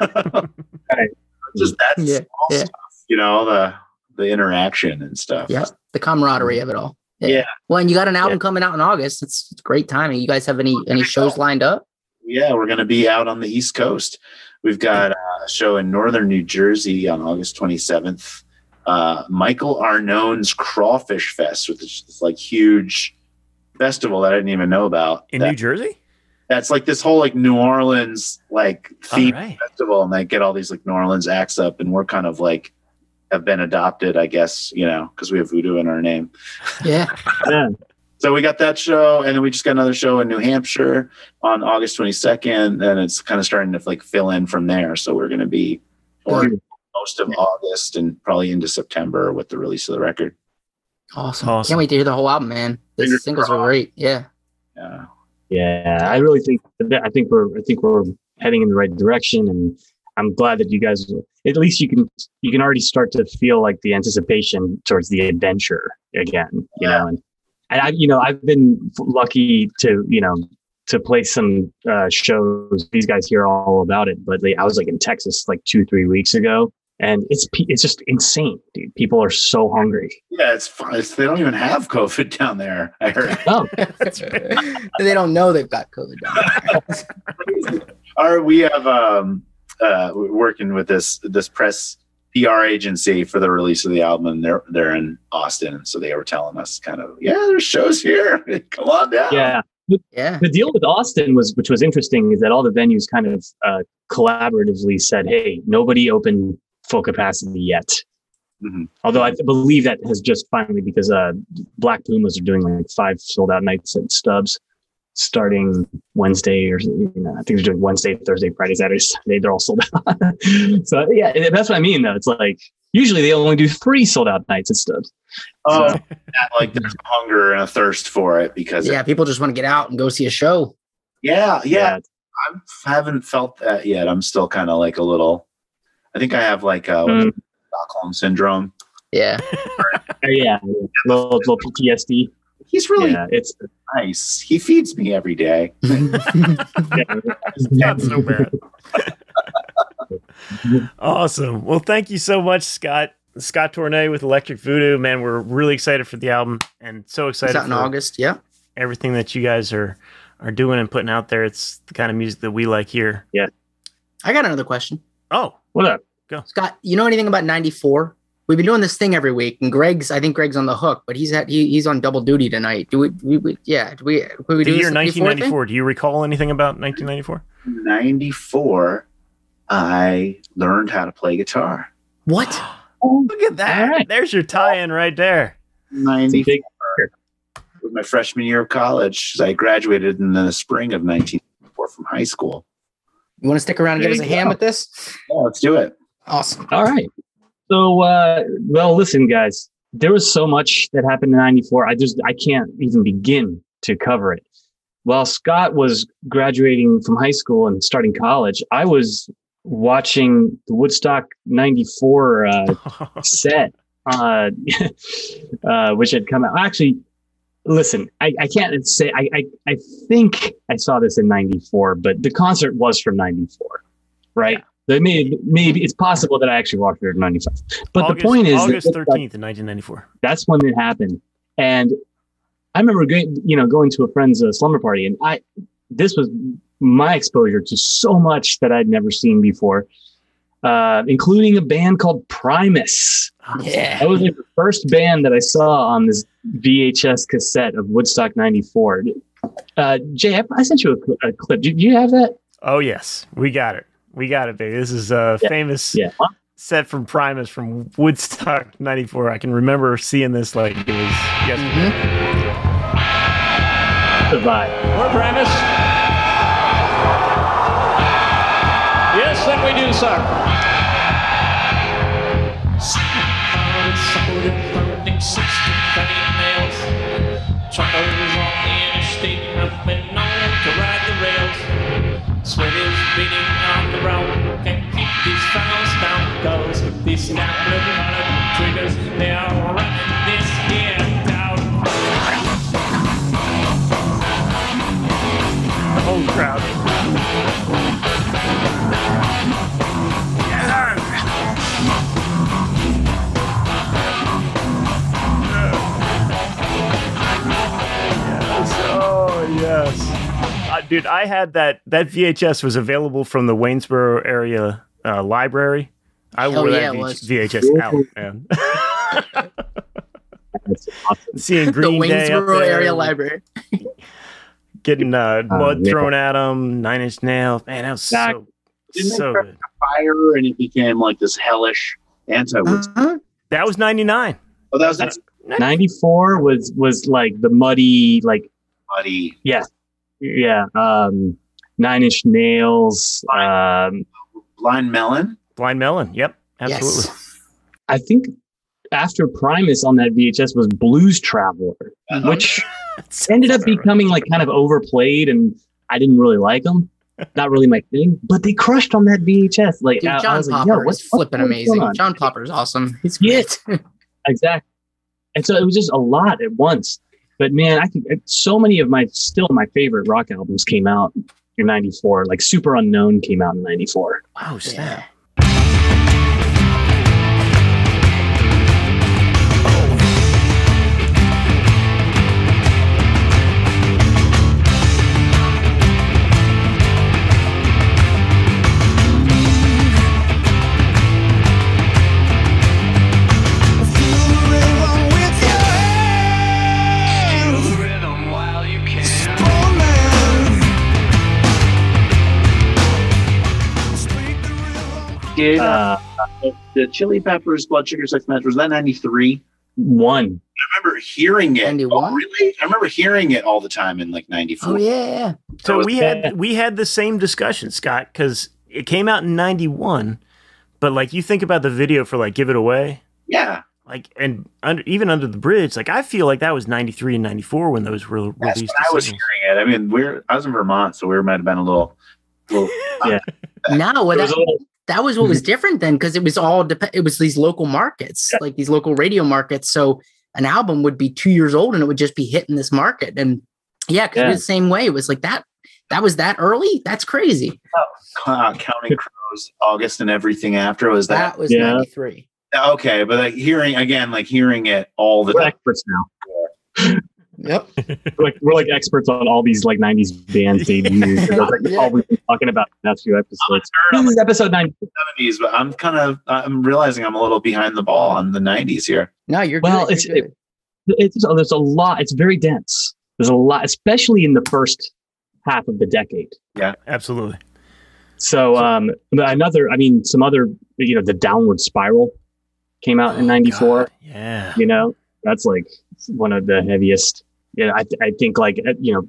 S3: Right.
S4: Just that
S2: Yeah,
S4: small
S2: yeah.
S4: stuff, you know, the the interaction and stuff.
S2: Yeah. The camaraderie of it all.
S4: Yeah.
S2: Well, and you got an album coming out in August. It's, it's great timing. You guys have any any shows lined up?
S4: Yeah, we're going to be out on the East Coast. We've got a show in Northern New Jersey on August 27th. Uh, Michael Arnone's Crawfish Fest, which is this like huge festival that I didn't even know about.
S1: in
S4: That-
S1: New Jersey?
S4: That's like this whole like New Orleans like theme
S1: right.
S4: festival, and they get all these like New Orleans acts up, and we're kind of like have been adopted, I guess, you know, because we have voodoo in our name.
S2: Yeah.
S3: Yeah.
S4: So we got that show, and then we just got another show in New Hampshire on August 22nd, and it's kind of starting to like fill in from there. So we're going to be or most of August and probably into September with the release of the record.
S2: Awesome.
S1: Awesome.
S2: Can't wait to hear the whole album, man. The
S4: Fingers
S2: singles were great. Yeah.
S4: Yeah.
S3: Yeah, I really think that I think we're I think we're heading in the right direction, and I'm glad that you guys at least you can you can already start to feel like the anticipation towards the adventure again, you know. And and I you know I've been lucky to you know to play some uh, shows. These guys hear all about it, but they, I was like in Texas like two three weeks ago, and it's it's just insane, dude. People are so hungry.
S4: Yeah, it's fun. It's, they don't even have COVID down there. I heard.
S3: Oh,
S2: they don't know they've got COVID. down there.
S4: Our, we have um uh working with this this press PR agency for the release of the album and they're they're in Austin. So they were telling us kind of, yeah, there's shows here. Come on down.
S3: yeah.
S2: yeah.
S3: the deal with Austin was, which was interesting, is that all the venues kind of uh, collaboratively said, "Hey, nobody opened full capacity yet."
S4: Mhm.
S3: Although I believe that has just finally because uh, Black Pumas are doing like five sold out nights at Stubbs, starting Wednesday or you know, I think they're doing Wednesday, Thursday, Friday, Saturday, Sunday. They're all sold out. so yeah, that's what I mean. Though it's like usually they only do three sold out nights at Stubbs.
S4: Oh, that, like there's a hunger and a thirst for it because
S2: Yeah. People just want to get out and go see a show.
S4: yeah, yeah, I haven't felt that yet. I'm still kind of like a little. I think I have like a
S3: Mm.
S4: Stockholm syndrome.
S2: Yeah.
S3: yeah, yeah, little, little PTSD.
S4: He's really
S3: Yeah, it's
S4: nice. He feeds me every day.
S1: Not so bad. awesome. Well, thank you so much, Scott. Scott Tournet with Elektric Voodoo. Man, we're really excited for the album and so
S2: It's
S1: excited
S2: out in August. Yeah.
S1: everything that you guys are are doing and putting out there. It's the kind of music that we like here. Yeah.
S2: I got another question.
S1: Oh,
S3: what up?
S2: Scott, you know anything about 94? We've been doing this thing every week, and Greg's, I think Greg's on the hook, but he's at, he, he's on double duty tonight. Do we, we, we yeah, do we, could we
S1: the
S2: do
S1: year
S2: this 94 thing?
S1: 1994. Do you recall anything about 1994?
S4: 94, I learned how to play guitar.
S2: What?
S1: Oh, Look at that.
S3: All right.
S1: There's your tie-in right there.
S4: 94
S3: Big-
S4: was my freshman year of college. I graduated in the spring of 1994 from high school.
S2: You want to stick around and give us a
S3: you
S2: hand with this?
S4: Yeah, let's do it.
S2: Awesome.
S3: All right. So, uh, well, listen, guys, there was so much that happened in 94. I just, I can't even begin to cover it. While Scott was graduating from high school and starting college, I was watching the Woodstock 94 uh, set, uh, uh, which had come out. Actually, listen, I, I can't say, I, I, I think I saw this in 94, but the concert was from 94, right? So maybe, maybe it's possible that I actually watched it in 95. But
S1: August,
S3: the point is,
S1: August 13th in 1994.
S3: that's when it happened. And I remember going, you know, going to a friend's uh, slumber party, and I, this was my exposure to so much that I'd never seen before, uh, including a band called Primus.
S2: Yeah.
S3: That was like the first band that I saw on this VHS cassette of Woodstock '94. Uh, Jay, I, I sent you a, a clip. Did you have that?
S1: Oh yes, we got it. We got it, baby. This is a
S3: Yeah.
S1: famous
S3: Yeah.
S1: set from Primus from Woodstock '94. I can remember seeing this like it was yesterday.
S2: Mhm.
S3: Goodbye.
S5: We're Primus. Yes, that we do, sir.
S1: Crowd. Yes. Oh yes, uh, dude. I had that. That VHS was available from the Waynesboro area uh, library. I
S2: Hell
S1: wore
S2: yeah,
S1: that
S2: it
S1: V- VHS out, man.
S3: That's awesome.
S1: Seeing
S2: The
S1: Green Day up
S2: Waynesboro
S1: there,
S2: area library.
S1: getting uh, mud
S3: yeah.
S1: thrown at them, Nine Inch Nails. Man, that was so
S3: Exactly.
S4: Didn't they
S1: so
S4: start
S1: good.
S4: Fire and it became like this hellish anti Woodstock.
S2: Uh-huh.
S1: That was ninety nine.
S4: oh, that was
S3: That's- 94 was was like the muddy, like
S4: muddy.
S3: yeah, um, Nine Inch Nails. Um,
S4: Blind Melon.
S1: Blind Melon. Yep, absolutely.
S2: Yes.
S3: I think after Primus on that VHS was Blues Traveler,
S4: Uh-huh.
S3: which ended up becoming like kind of overplayed, and I didn't really like them. Not really my thing, but they crushed on that VHS. Like
S2: Dude,
S3: I- I
S2: John
S3: was like,
S2: Popper
S3: yo,
S2: is
S3: what's- what's
S2: flipping
S3: going
S2: amazing.
S3: on?
S2: John Popper's awesome. He's
S3: Yeah. Exactly. And so it was just a lot at once. But man, I could so many of my still my favorite rock albums came out in 94. Like Superunknown came out in 94.
S1: Oh snap!
S4: Did
S3: Uh,
S4: the Chili Peppers Blood Sugar Sex Magik was that 93?
S3: one.
S4: I remember hearing it.
S2: 91?
S4: Oh, really? I remember hearing it all the time in like 94.
S2: Oh yeah.
S1: So we
S3: bad.
S1: had we had the same discussion, Scott, because it came out in '91. But like you think about the video for like "Give It Away,"
S4: Yeah.
S1: like and under, even under the bridge, like I feel like that was '93 and '94 when those were
S4: That's
S1: released.
S4: when I was hearing it. I mean, we're I was in Vermont, so we might have been a little, little
S2: No, well,
S3: There was
S2: that,
S3: a little-
S2: that was what was different then because it was all dep- it was these local markets, like these local radio markets. So an album would be two years old and it would just be hitting this market. And yeah, because
S3: Yeah.
S2: the same way. It was like that. That was that early. That's crazy.
S4: uh, Counting Crows, August, and everything after. Was
S2: That
S4: that,
S2: was
S3: Yeah.
S2: ninety three.
S4: okay? But like hearing again, like hearing it all the
S3: we're
S4: time.
S3: experts now.
S2: Yep.
S3: We're like we're like experts on all these like 90s bands debuts. That's like
S2: Yeah.
S3: all we've been talking about in the past few episodes. This is episode 90.
S4: the 70s, but I'm kind of I'm realizing I'm a little behind the ball on the 90s here.
S2: No, you're
S3: Well,
S2: good.
S3: it's-
S2: you're good.
S3: It's, there's a lot. It's very dense. There's a lot, especially in the first half of the decade.
S1: Yeah, absolutely.
S3: So, um, another, I mean, some other, you know, the downward spiral came out in
S1: Oh,
S3: 94,
S1: God, Yeah.
S3: you know, that's like one of the heaviest. Yeah. I, I think like, you know,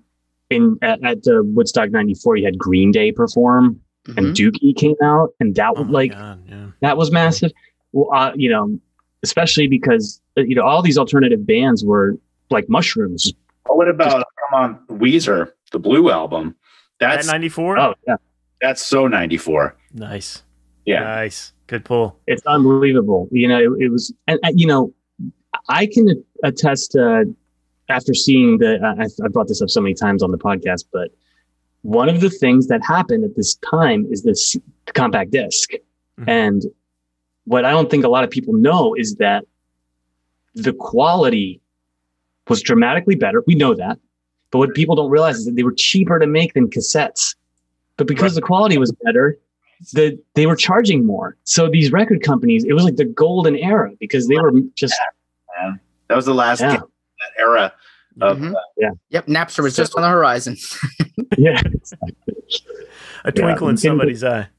S3: in at, at uh, Woodstock 94, you had Green Day perform and
S2: Mhm.
S3: Dookie came out and that
S1: Oh
S3: was
S1: my
S3: like,
S1: God, yeah.
S3: that was massive. Well, uh, you know, especially because, uh, you know, all these alternative bands were like mushrooms.
S4: Oh, what about come on Weezer, the Blue album? That's
S1: '94.
S3: Oh, yeah.
S4: that's so 94.
S1: nice.
S4: Yeah.
S1: Nice. Good pull.
S3: it's unbelievable. You know, it, it was, and, and, you know, I can attest uh, after seeing the. Uh, I, I brought this up so many times on the podcast, but one of the things that happened at this time is this compact disc,
S1: Mhm.
S3: and what I don't think a lot of people know is that the quality was dramatically better. We know that, but what people don't realize is that they were cheaper to make than cassettes. But because the quality was better, the they were charging more. So these record companies, it was like the golden era because they were just
S4: Man. That was the last
S3: yeah,
S4: that era of
S2: Mhm.
S3: Yeah.
S2: Yep. Napster was just on the horizon.
S3: yeah.
S1: A twinkle in
S3: we can-
S1: somebody's eye.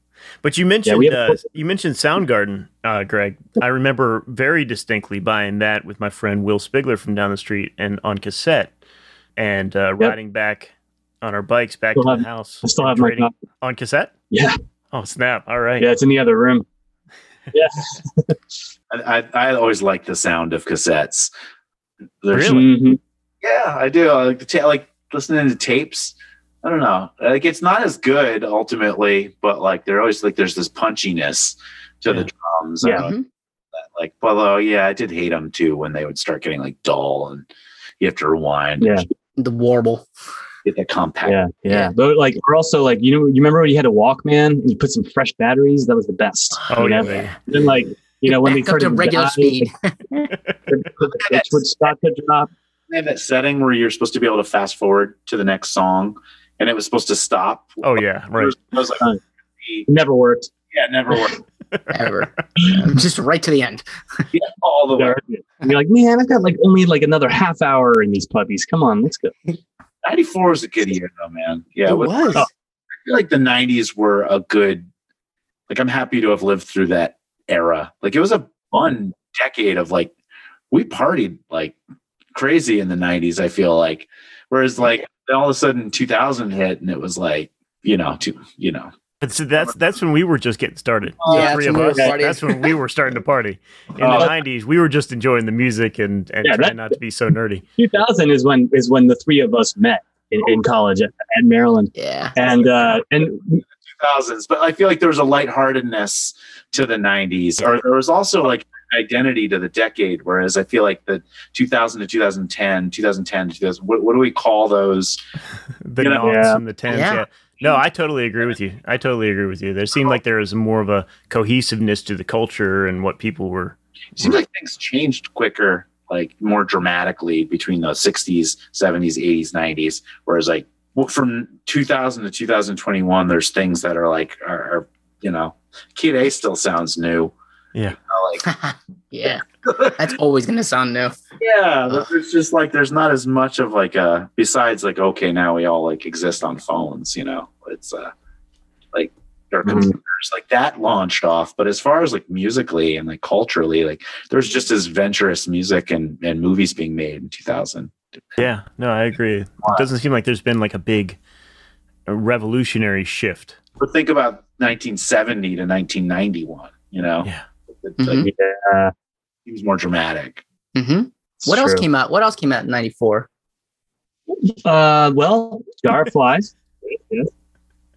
S1: But you mentioned
S3: we have-
S1: uh, you mentioned Soundgarden, uh, Greg. I remember very distinctly buying that with my friend Will Spigler from down the street and on cassette, and uh, riding back on our bikes back
S3: Still
S1: to
S3: have-
S1: the house.
S3: I still have my copy.
S1: on cassette.
S3: Yeah.
S1: Oh snap! All right.
S3: Yeah, it's in the other room. Yeah.
S4: I, I, I always like the sound of cassettes. There's,
S1: Really?
S3: Mhm.
S4: Yeah, I do. I like the ta- like listening to tapes. I don't know. Like it's not as good ultimately, but like they're always like there's this punchiness to the drums.
S3: Yeah.
S4: don't know,
S2: Mhm.
S4: Like, although yeah, I did hate them too when they would start getting like dull and you have to rewind.
S3: Yeah.
S2: The warble.
S4: Get that compact.
S3: Yeah, yeah.
S2: Yeah.
S3: But like we're also like, you know, you remember when you had a Walkman and you put some fresh batteries? That was the best.
S1: Oh
S3: you
S1: yeah.
S3: know?
S1: baby.
S3: Then like, you know, when they
S2: Back up to regular
S3: die,
S2: speed.
S3: the pitch would start to drop.
S4: They have that setting where you're supposed to be able to fast forward to the next song, and it was supposed to stop.
S1: Oh yeah. Right.
S4: I was like,
S3: It never worked.
S4: yeah, never worked.
S2: Ever. just right to the end.
S4: Yeah, all the way.
S3: And you're like, man, I've got like only like another half hour in these puppies. Come on, let's go.
S4: 94 was a good year though, man. Yeah,
S2: it
S4: with-
S2: was.
S4: I feel like the 90s were a good like I'm happy to have lived through that era. Like it was a fun decade of like we partied like crazy in the 90s, I feel like. Whereas like all of a sudden 2000 hit and it was like, you know, to, you know,
S1: But so that's that's when we were just getting started.
S2: Yeah,
S1: the
S2: that's
S1: three of
S2: when we were
S1: us.
S2: partying.
S1: That's when we were starting to party. In
S3: Uh,
S1: the '90s, we were just enjoying the music and and
S3: Yeah,
S1: trying not to be so nerdy.
S3: 2000 is when is when the three of us met in, in college at, at Maryland,
S2: Yeah.
S3: and uh, and
S4: 2000s, but I feel like there was a lightheartedness to the 90s, or there was also like identity to the decade. Whereas I feel like the 2000 to 2010, 2010 to 2000, what, what do we call those?
S1: The
S4: You know-
S1: noughts
S3: Yeah.
S1: and the tens.
S2: Yeah.
S1: Yeah. No, I totally agree with you. I totally agree with you. There seemed like there was more of a cohesiveness to the culture and what people were.
S4: It seems like things changed quicker, like more dramatically between the 60s, 70s, 80s, 90s. Whereas like well, from 2000 to 2021, there's things that are like are, are you know, Kid A still sounds new.
S1: Yeah.
S4: You know, like
S2: yeah. That's always gonna sound new.
S4: Yeah, it's just like there's not as much of like a besides like okay now we all like exist on phones, you know. It's uh like or
S3: Mhm.
S4: computers like that launched off, but as far as like musically and like culturally, like there's just as venturous music and and movies being made in 2000.
S1: Yeah. No, I agree. It doesn't seem like there's been like a big revolutionary shift.
S4: But think about 1970 to 1991, you know.
S1: Yeah.
S4: It,
S2: Mhm.
S4: like,
S3: yeah,
S4: it was more dramatic.
S2: hmm
S3: it's
S2: What else came out? What else came out in '94?
S3: Uh, well, Jar Flies.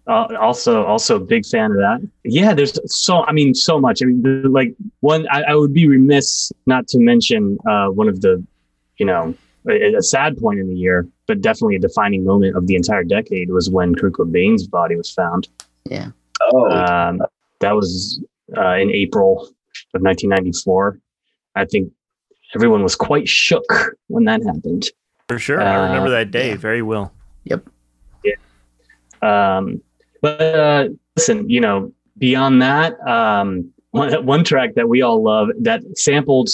S3: Uh, also, also a big fan of that. Yeah, there's so I mean so much. I mean, like one, I, I would be remiss not to mention uh, one of the, you know, a, a sad point in the year, but definitely a defining moment of the entire decade was when Kurt Cobain's body was found.
S2: Yeah.
S4: Oh,
S3: Um, that was uh, in April of 1994. I think everyone was quite shook when that happened.
S1: For sure. I remember
S3: Uh,
S1: that day
S2: yeah.
S1: very well. Yep. Yeah.
S3: Um, but uh, listen, you know, beyond that, um, one, one track that we all love that sampled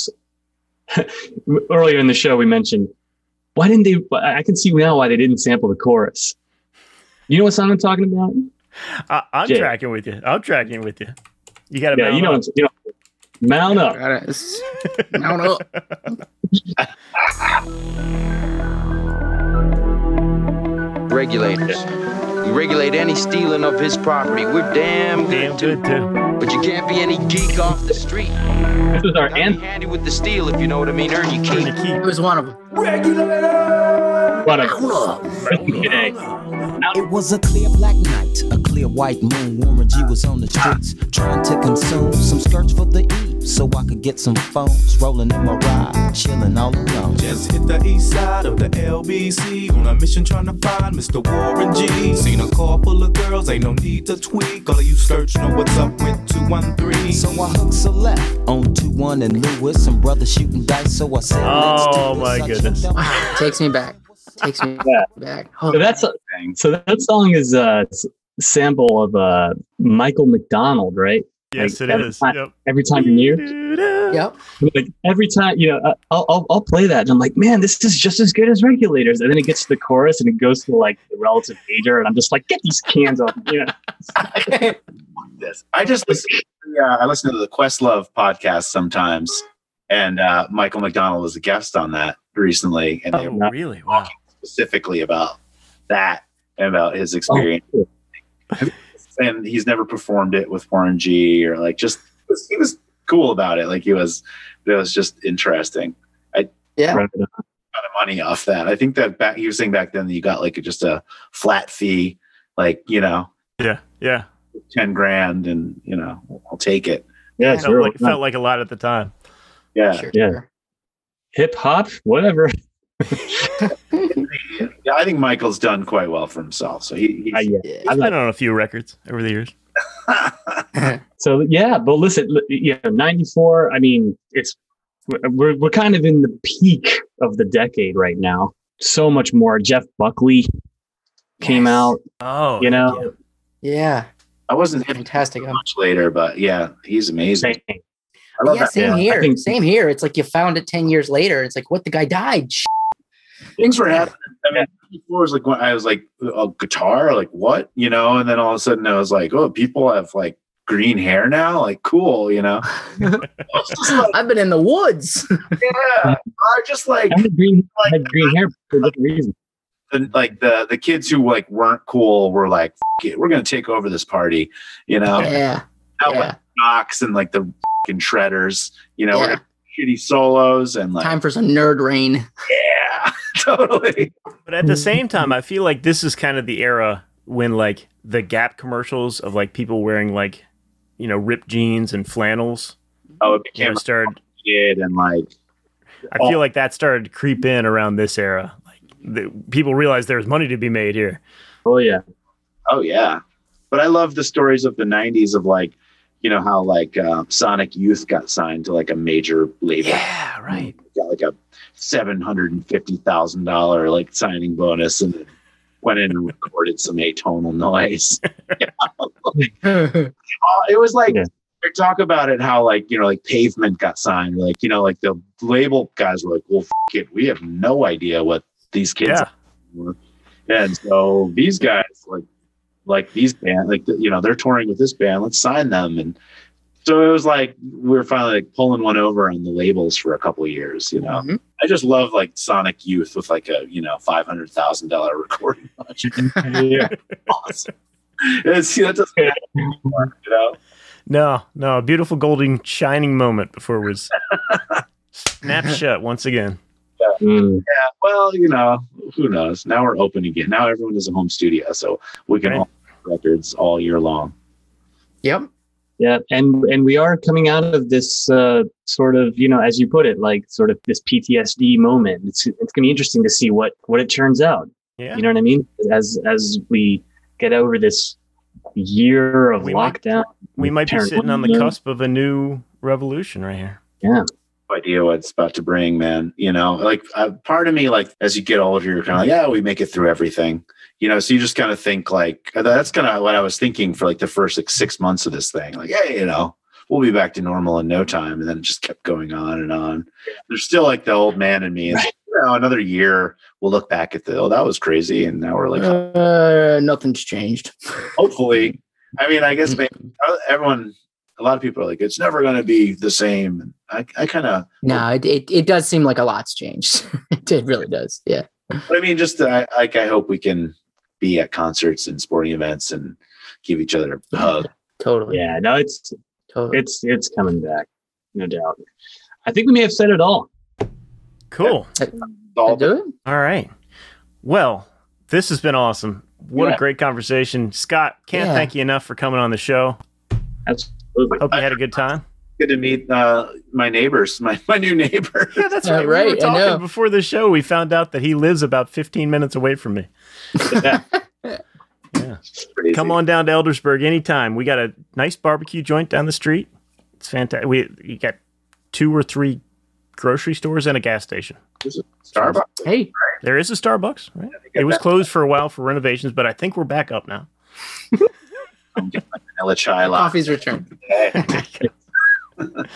S3: earlier in the show, we mentioned why didn't they? I can see now why they didn't sample the chorus. You know what song I'm talking about?
S1: I, I'm
S3: Jay.
S1: tracking with you. I'm tracking with you. You got to
S3: Yeah, you know, you know, mount up.
S2: Got it. It's- Mount up.
S6: regulators. We regulate any stealing of his property. We're damn
S1: Damn
S6: good too.
S1: good too.
S6: But you can't be any geek off the street.
S3: This is our
S6: Gotta be handy with the steel if you know what I mean. Earn your
S1: Turn
S6: keep.
S1: the key.
S2: It was one of them.
S3: What a today.
S7: It was a clear black night, a clear white moon. Warren G was on the streets trying to consume some skirts for the eve so I could get some phones. Rolling in my ride, chilling all alone.
S8: Just hit the east side of the LBC on a mission trying to find Mr. Warren G. Seen a car full of girls, ain't no need to tweak. All of you search know what's up with 213.
S7: So I hooked select on 2 1 and Lewis. Some brothers shooting dice, so I said,
S1: Oh,
S7: Let's do this.
S1: my
S7: I
S1: goodness.
S7: jumped out
S2: Wow, takes me back. Takes me
S3: Yeah.
S2: back.
S3: So that's a, so that song is a sample of uh, Michael McDonald, right?
S1: Yes,
S3: Like,
S1: it
S3: every
S1: is.
S3: time-
S1: Yep.
S3: Every time you're near.
S2: Yep.
S3: like every time you know uh, I'll, I'll i'll play that and i'm like man this is just as good as regulators and then it gets to the chorus and it goes to like the relative major and i'm just like get these cans off you know
S4: this. I just listen. Yeah, I listen to the Questlove podcast sometimes, and uh, Michael McDonald was a guest on that recently, and they
S1: Oh,
S4: were
S1: really? Wow.
S4: specifically about that and about his experience.
S3: cool.
S4: And he's never performed it with Warren G or like just he was, cool about it. Like he was, it was just interesting.
S2: I yeah.
S3: Right.
S4: Got of money off that. I think that back he was saying back then that you got like just a flat fee, like you know,
S1: Yeah. Yeah.
S4: ten grand, and you know, I'll take it.
S3: yeah
S1: Felt
S3: sure.
S1: like, felt like a lot at the time.
S4: Yeah,
S2: Sure.
S3: Yeah. hip hop whatever
S4: yeah. I think Michael's done quite well for himself. So he, he's,
S3: Uh, yeah.
S2: Yeah.
S1: I've been on a few records over the years.
S3: so yeah but listen li- you know 94 i mean it's we're, we're kind of in the peak of the decade right now so much more jeff buckley came
S2: Yes.
S3: out
S1: Oh,
S3: you know
S2: Yeah.
S4: I wasn't hip
S2: Fantastic.
S4: much later, but yeah, he's amazing.
S3: Same.
S4: I love
S2: Yeah,
S4: that.
S2: same
S3: Yeah, I
S2: here.
S3: think-
S2: same here. It's like you found it 10 years later. It's like, what? The guy died. Sh-
S4: things were happening. I mean, before was like when I was like a guitar, like what, you know, and then all of a sudden I was like, oh, people have like green hair now, like cool, you know. Like,
S2: I've been in the woods.
S4: yeah, I just like
S3: I had green,
S4: like
S3: had green hair for a different reason
S4: the, like the the kids who like weren't cool were like, "F- it, we're gonna take over this party, you know.
S2: Yeah.
S4: Out
S2: yeah.
S4: with Knox and like the fucking shredders, you know, we're
S2: Yeah.
S4: Gonna shitty solos and like
S2: Time for some nerd rain.
S4: yeah, totally.
S1: But at the same time, I feel like this is kind of the era when like the Gap commercials of like people wearing like you know ripped jeans and flannels
S4: Oh, it
S1: you
S4: became
S1: know, started.
S4: kid and like
S1: I feel like that started to creep in around this era. Like the, people realized there was money to be made here.
S3: Oh yeah.
S4: Oh yeah, but I love the stories of the '90s of like, you know how like uh, Sonic Youth got signed to like a major label,
S1: Yeah, right.
S4: got like a seven hundred and fifty thousand dollar like signing bonus, and then went in and recorded some atonal noise. Uh, it was like
S3: Yeah.
S4: they talk about it how like you know like Pavement got signed, like you know like the label guys were like, well, f- it, we have no idea what these kids
S1: Yeah.
S4: and so these guys like like these band like you know they're touring with this band let's sign them and so it was like we were finally like pulling one over on the labels for a couple of years you know
S2: Mhm.
S4: i just love like sonic youth with like a you know five hundred thousand dollar recording budget
S3: Yeah.
S4: awesome it's that doesn't happen anymore, you know
S1: No, no, a beautiful golden shining moment before it was snapped shut once again.
S3: Mm.
S4: yeah well you know who knows now we're open again now everyone is a home studio so we can
S1: Right.
S4: all records all year long
S2: Yep.
S3: Yeah, and and we are coming out of this uh, sort of, you know, as you put it, like sort of this PTSD moment. It's it's gonna be interesting to see what what it turns out.
S1: Yeah.
S3: You know what I mean? As as we get over this year of
S1: We might-
S3: lockdown,
S1: we might be sitting on the cusp of a new revolution right here.
S3: Yeah,
S4: no idea what it's about to bring, man. You know, like uh, part of me, like as you get older, you're kind of like, yeah, we make it through everything. You know, so you just kind of think like uh, that's kind of what I was thinking for like the first like six months of this thing. Like, yeah, you know, we'll be back to normal in no time, and then it just kept going on and on. There's still like the old man in me. You know, another year, we'll look back at the oh, that was crazy, and now we're like,
S2: Uh, nothing's changed.
S4: hopefully. I mean, I guess maybe uh, everyone, a lot of people are like, it's never going to be the same. I, I kind of
S2: No, it, it, it does seem like a lot's changed. it really does. Yeah.
S4: But I mean, just uh, like I hope we can be at concerts and sporting events and give each other a hug.
S2: Totally.
S3: yeah. No, it's
S2: Totally.
S3: it's it's coming back, no doubt. I think we may have said it all.
S1: Cool.
S4: All
S2: do it?
S1: All right. Well, this has been awesome. What
S4: Yeah.
S1: a great conversation. Scott, can't
S2: Yeah.
S1: thank you enough for coming on the show.
S3: Absolutely.
S1: Hope you had a good time.
S4: good to meet uh, my neighbors, my, my new neighbor.
S1: Yeah, that's
S2: Yeah,
S1: right.
S2: right,
S1: We were
S2: I know.
S1: talking before the show. We found out that he lives about 15 minutes away from me.
S4: Yeah.
S1: Yeah. Come on down to Eldersburg anytime. We got a nice barbecue joint down the street. It's fantastic. We you got two or three grocery stores and a gas station.
S4: Starbucks.
S2: Hey,
S1: There is a Starbucks, right?
S4: they
S1: It was
S4: that.
S1: closed for a while for renovations, but I think we're back up now.
S4: I'm getting my vanilla chai latte.
S2: coffee's returned.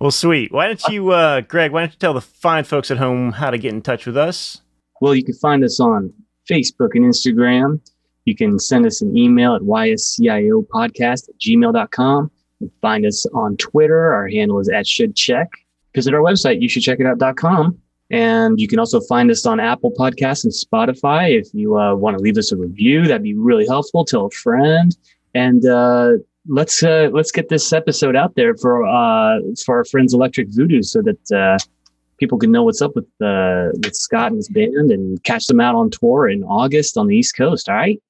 S1: Well, sweet. Why don't you, uh, Greg? Why don't you tell the fine folks at home how to get in touch with us?
S3: Well, you can find us on Facebook and Instagram. You can send us an email at ysciopodcast at gmail.com. You can find us on Twitter. Our handle is at should check. Visit our website, you should check it out.com. And you can also find us on Apple Podcasts and Spotify. If you uh, want to leave us a review, that'd be really helpful. Tell a friend. And uh, let's uh, let's get this episode out there for uh, for our friends Elektric Voodoo so that uh, people can know what's up with uh, with Scott and his band and catch them out on tour in August on the East Coast. All right.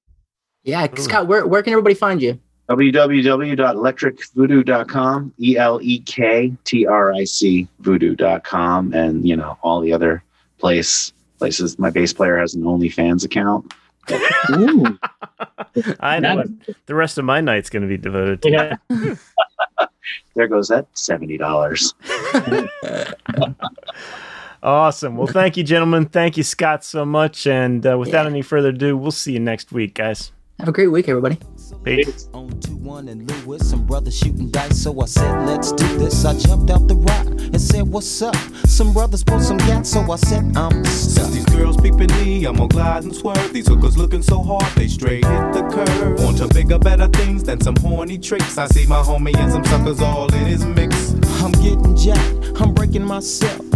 S2: Yeah, Scott, where, where can everybody find you?
S4: www.elektricvoodoo.com, E L E K T R I C voodoo.com, and you know, all the other place places. My bass player has an OnlyFans account.
S3: Ooh,
S1: I know
S3: That-
S1: the rest of my night's going to be devoted to.
S3: yeah.
S4: There goes that seventy dollars.
S1: Awesome. Well, thank you, gentlemen. Thank you, Scott, so much. And uh, without
S2: Yeah.
S1: any further ado, we'll see you next week, guys.
S2: Have a great week, everybody.
S1: Peace.
S7: On 2 1 and Lewis, some brothers shooting dice. So I said, let's do this. I jumped out the rock and said, what's up? Some brothers pulled some gas, so I said, I'm
S8: Since
S7: stuck.
S8: these girls peeping me, I'm gonna glide and swerve. These hookers looking so hard, they straight hit the curve. Want to bigger, better things than some horny tricks. I see my homie and some suckers all in his mix.
S7: I'm getting jacked, I'm breaking myself.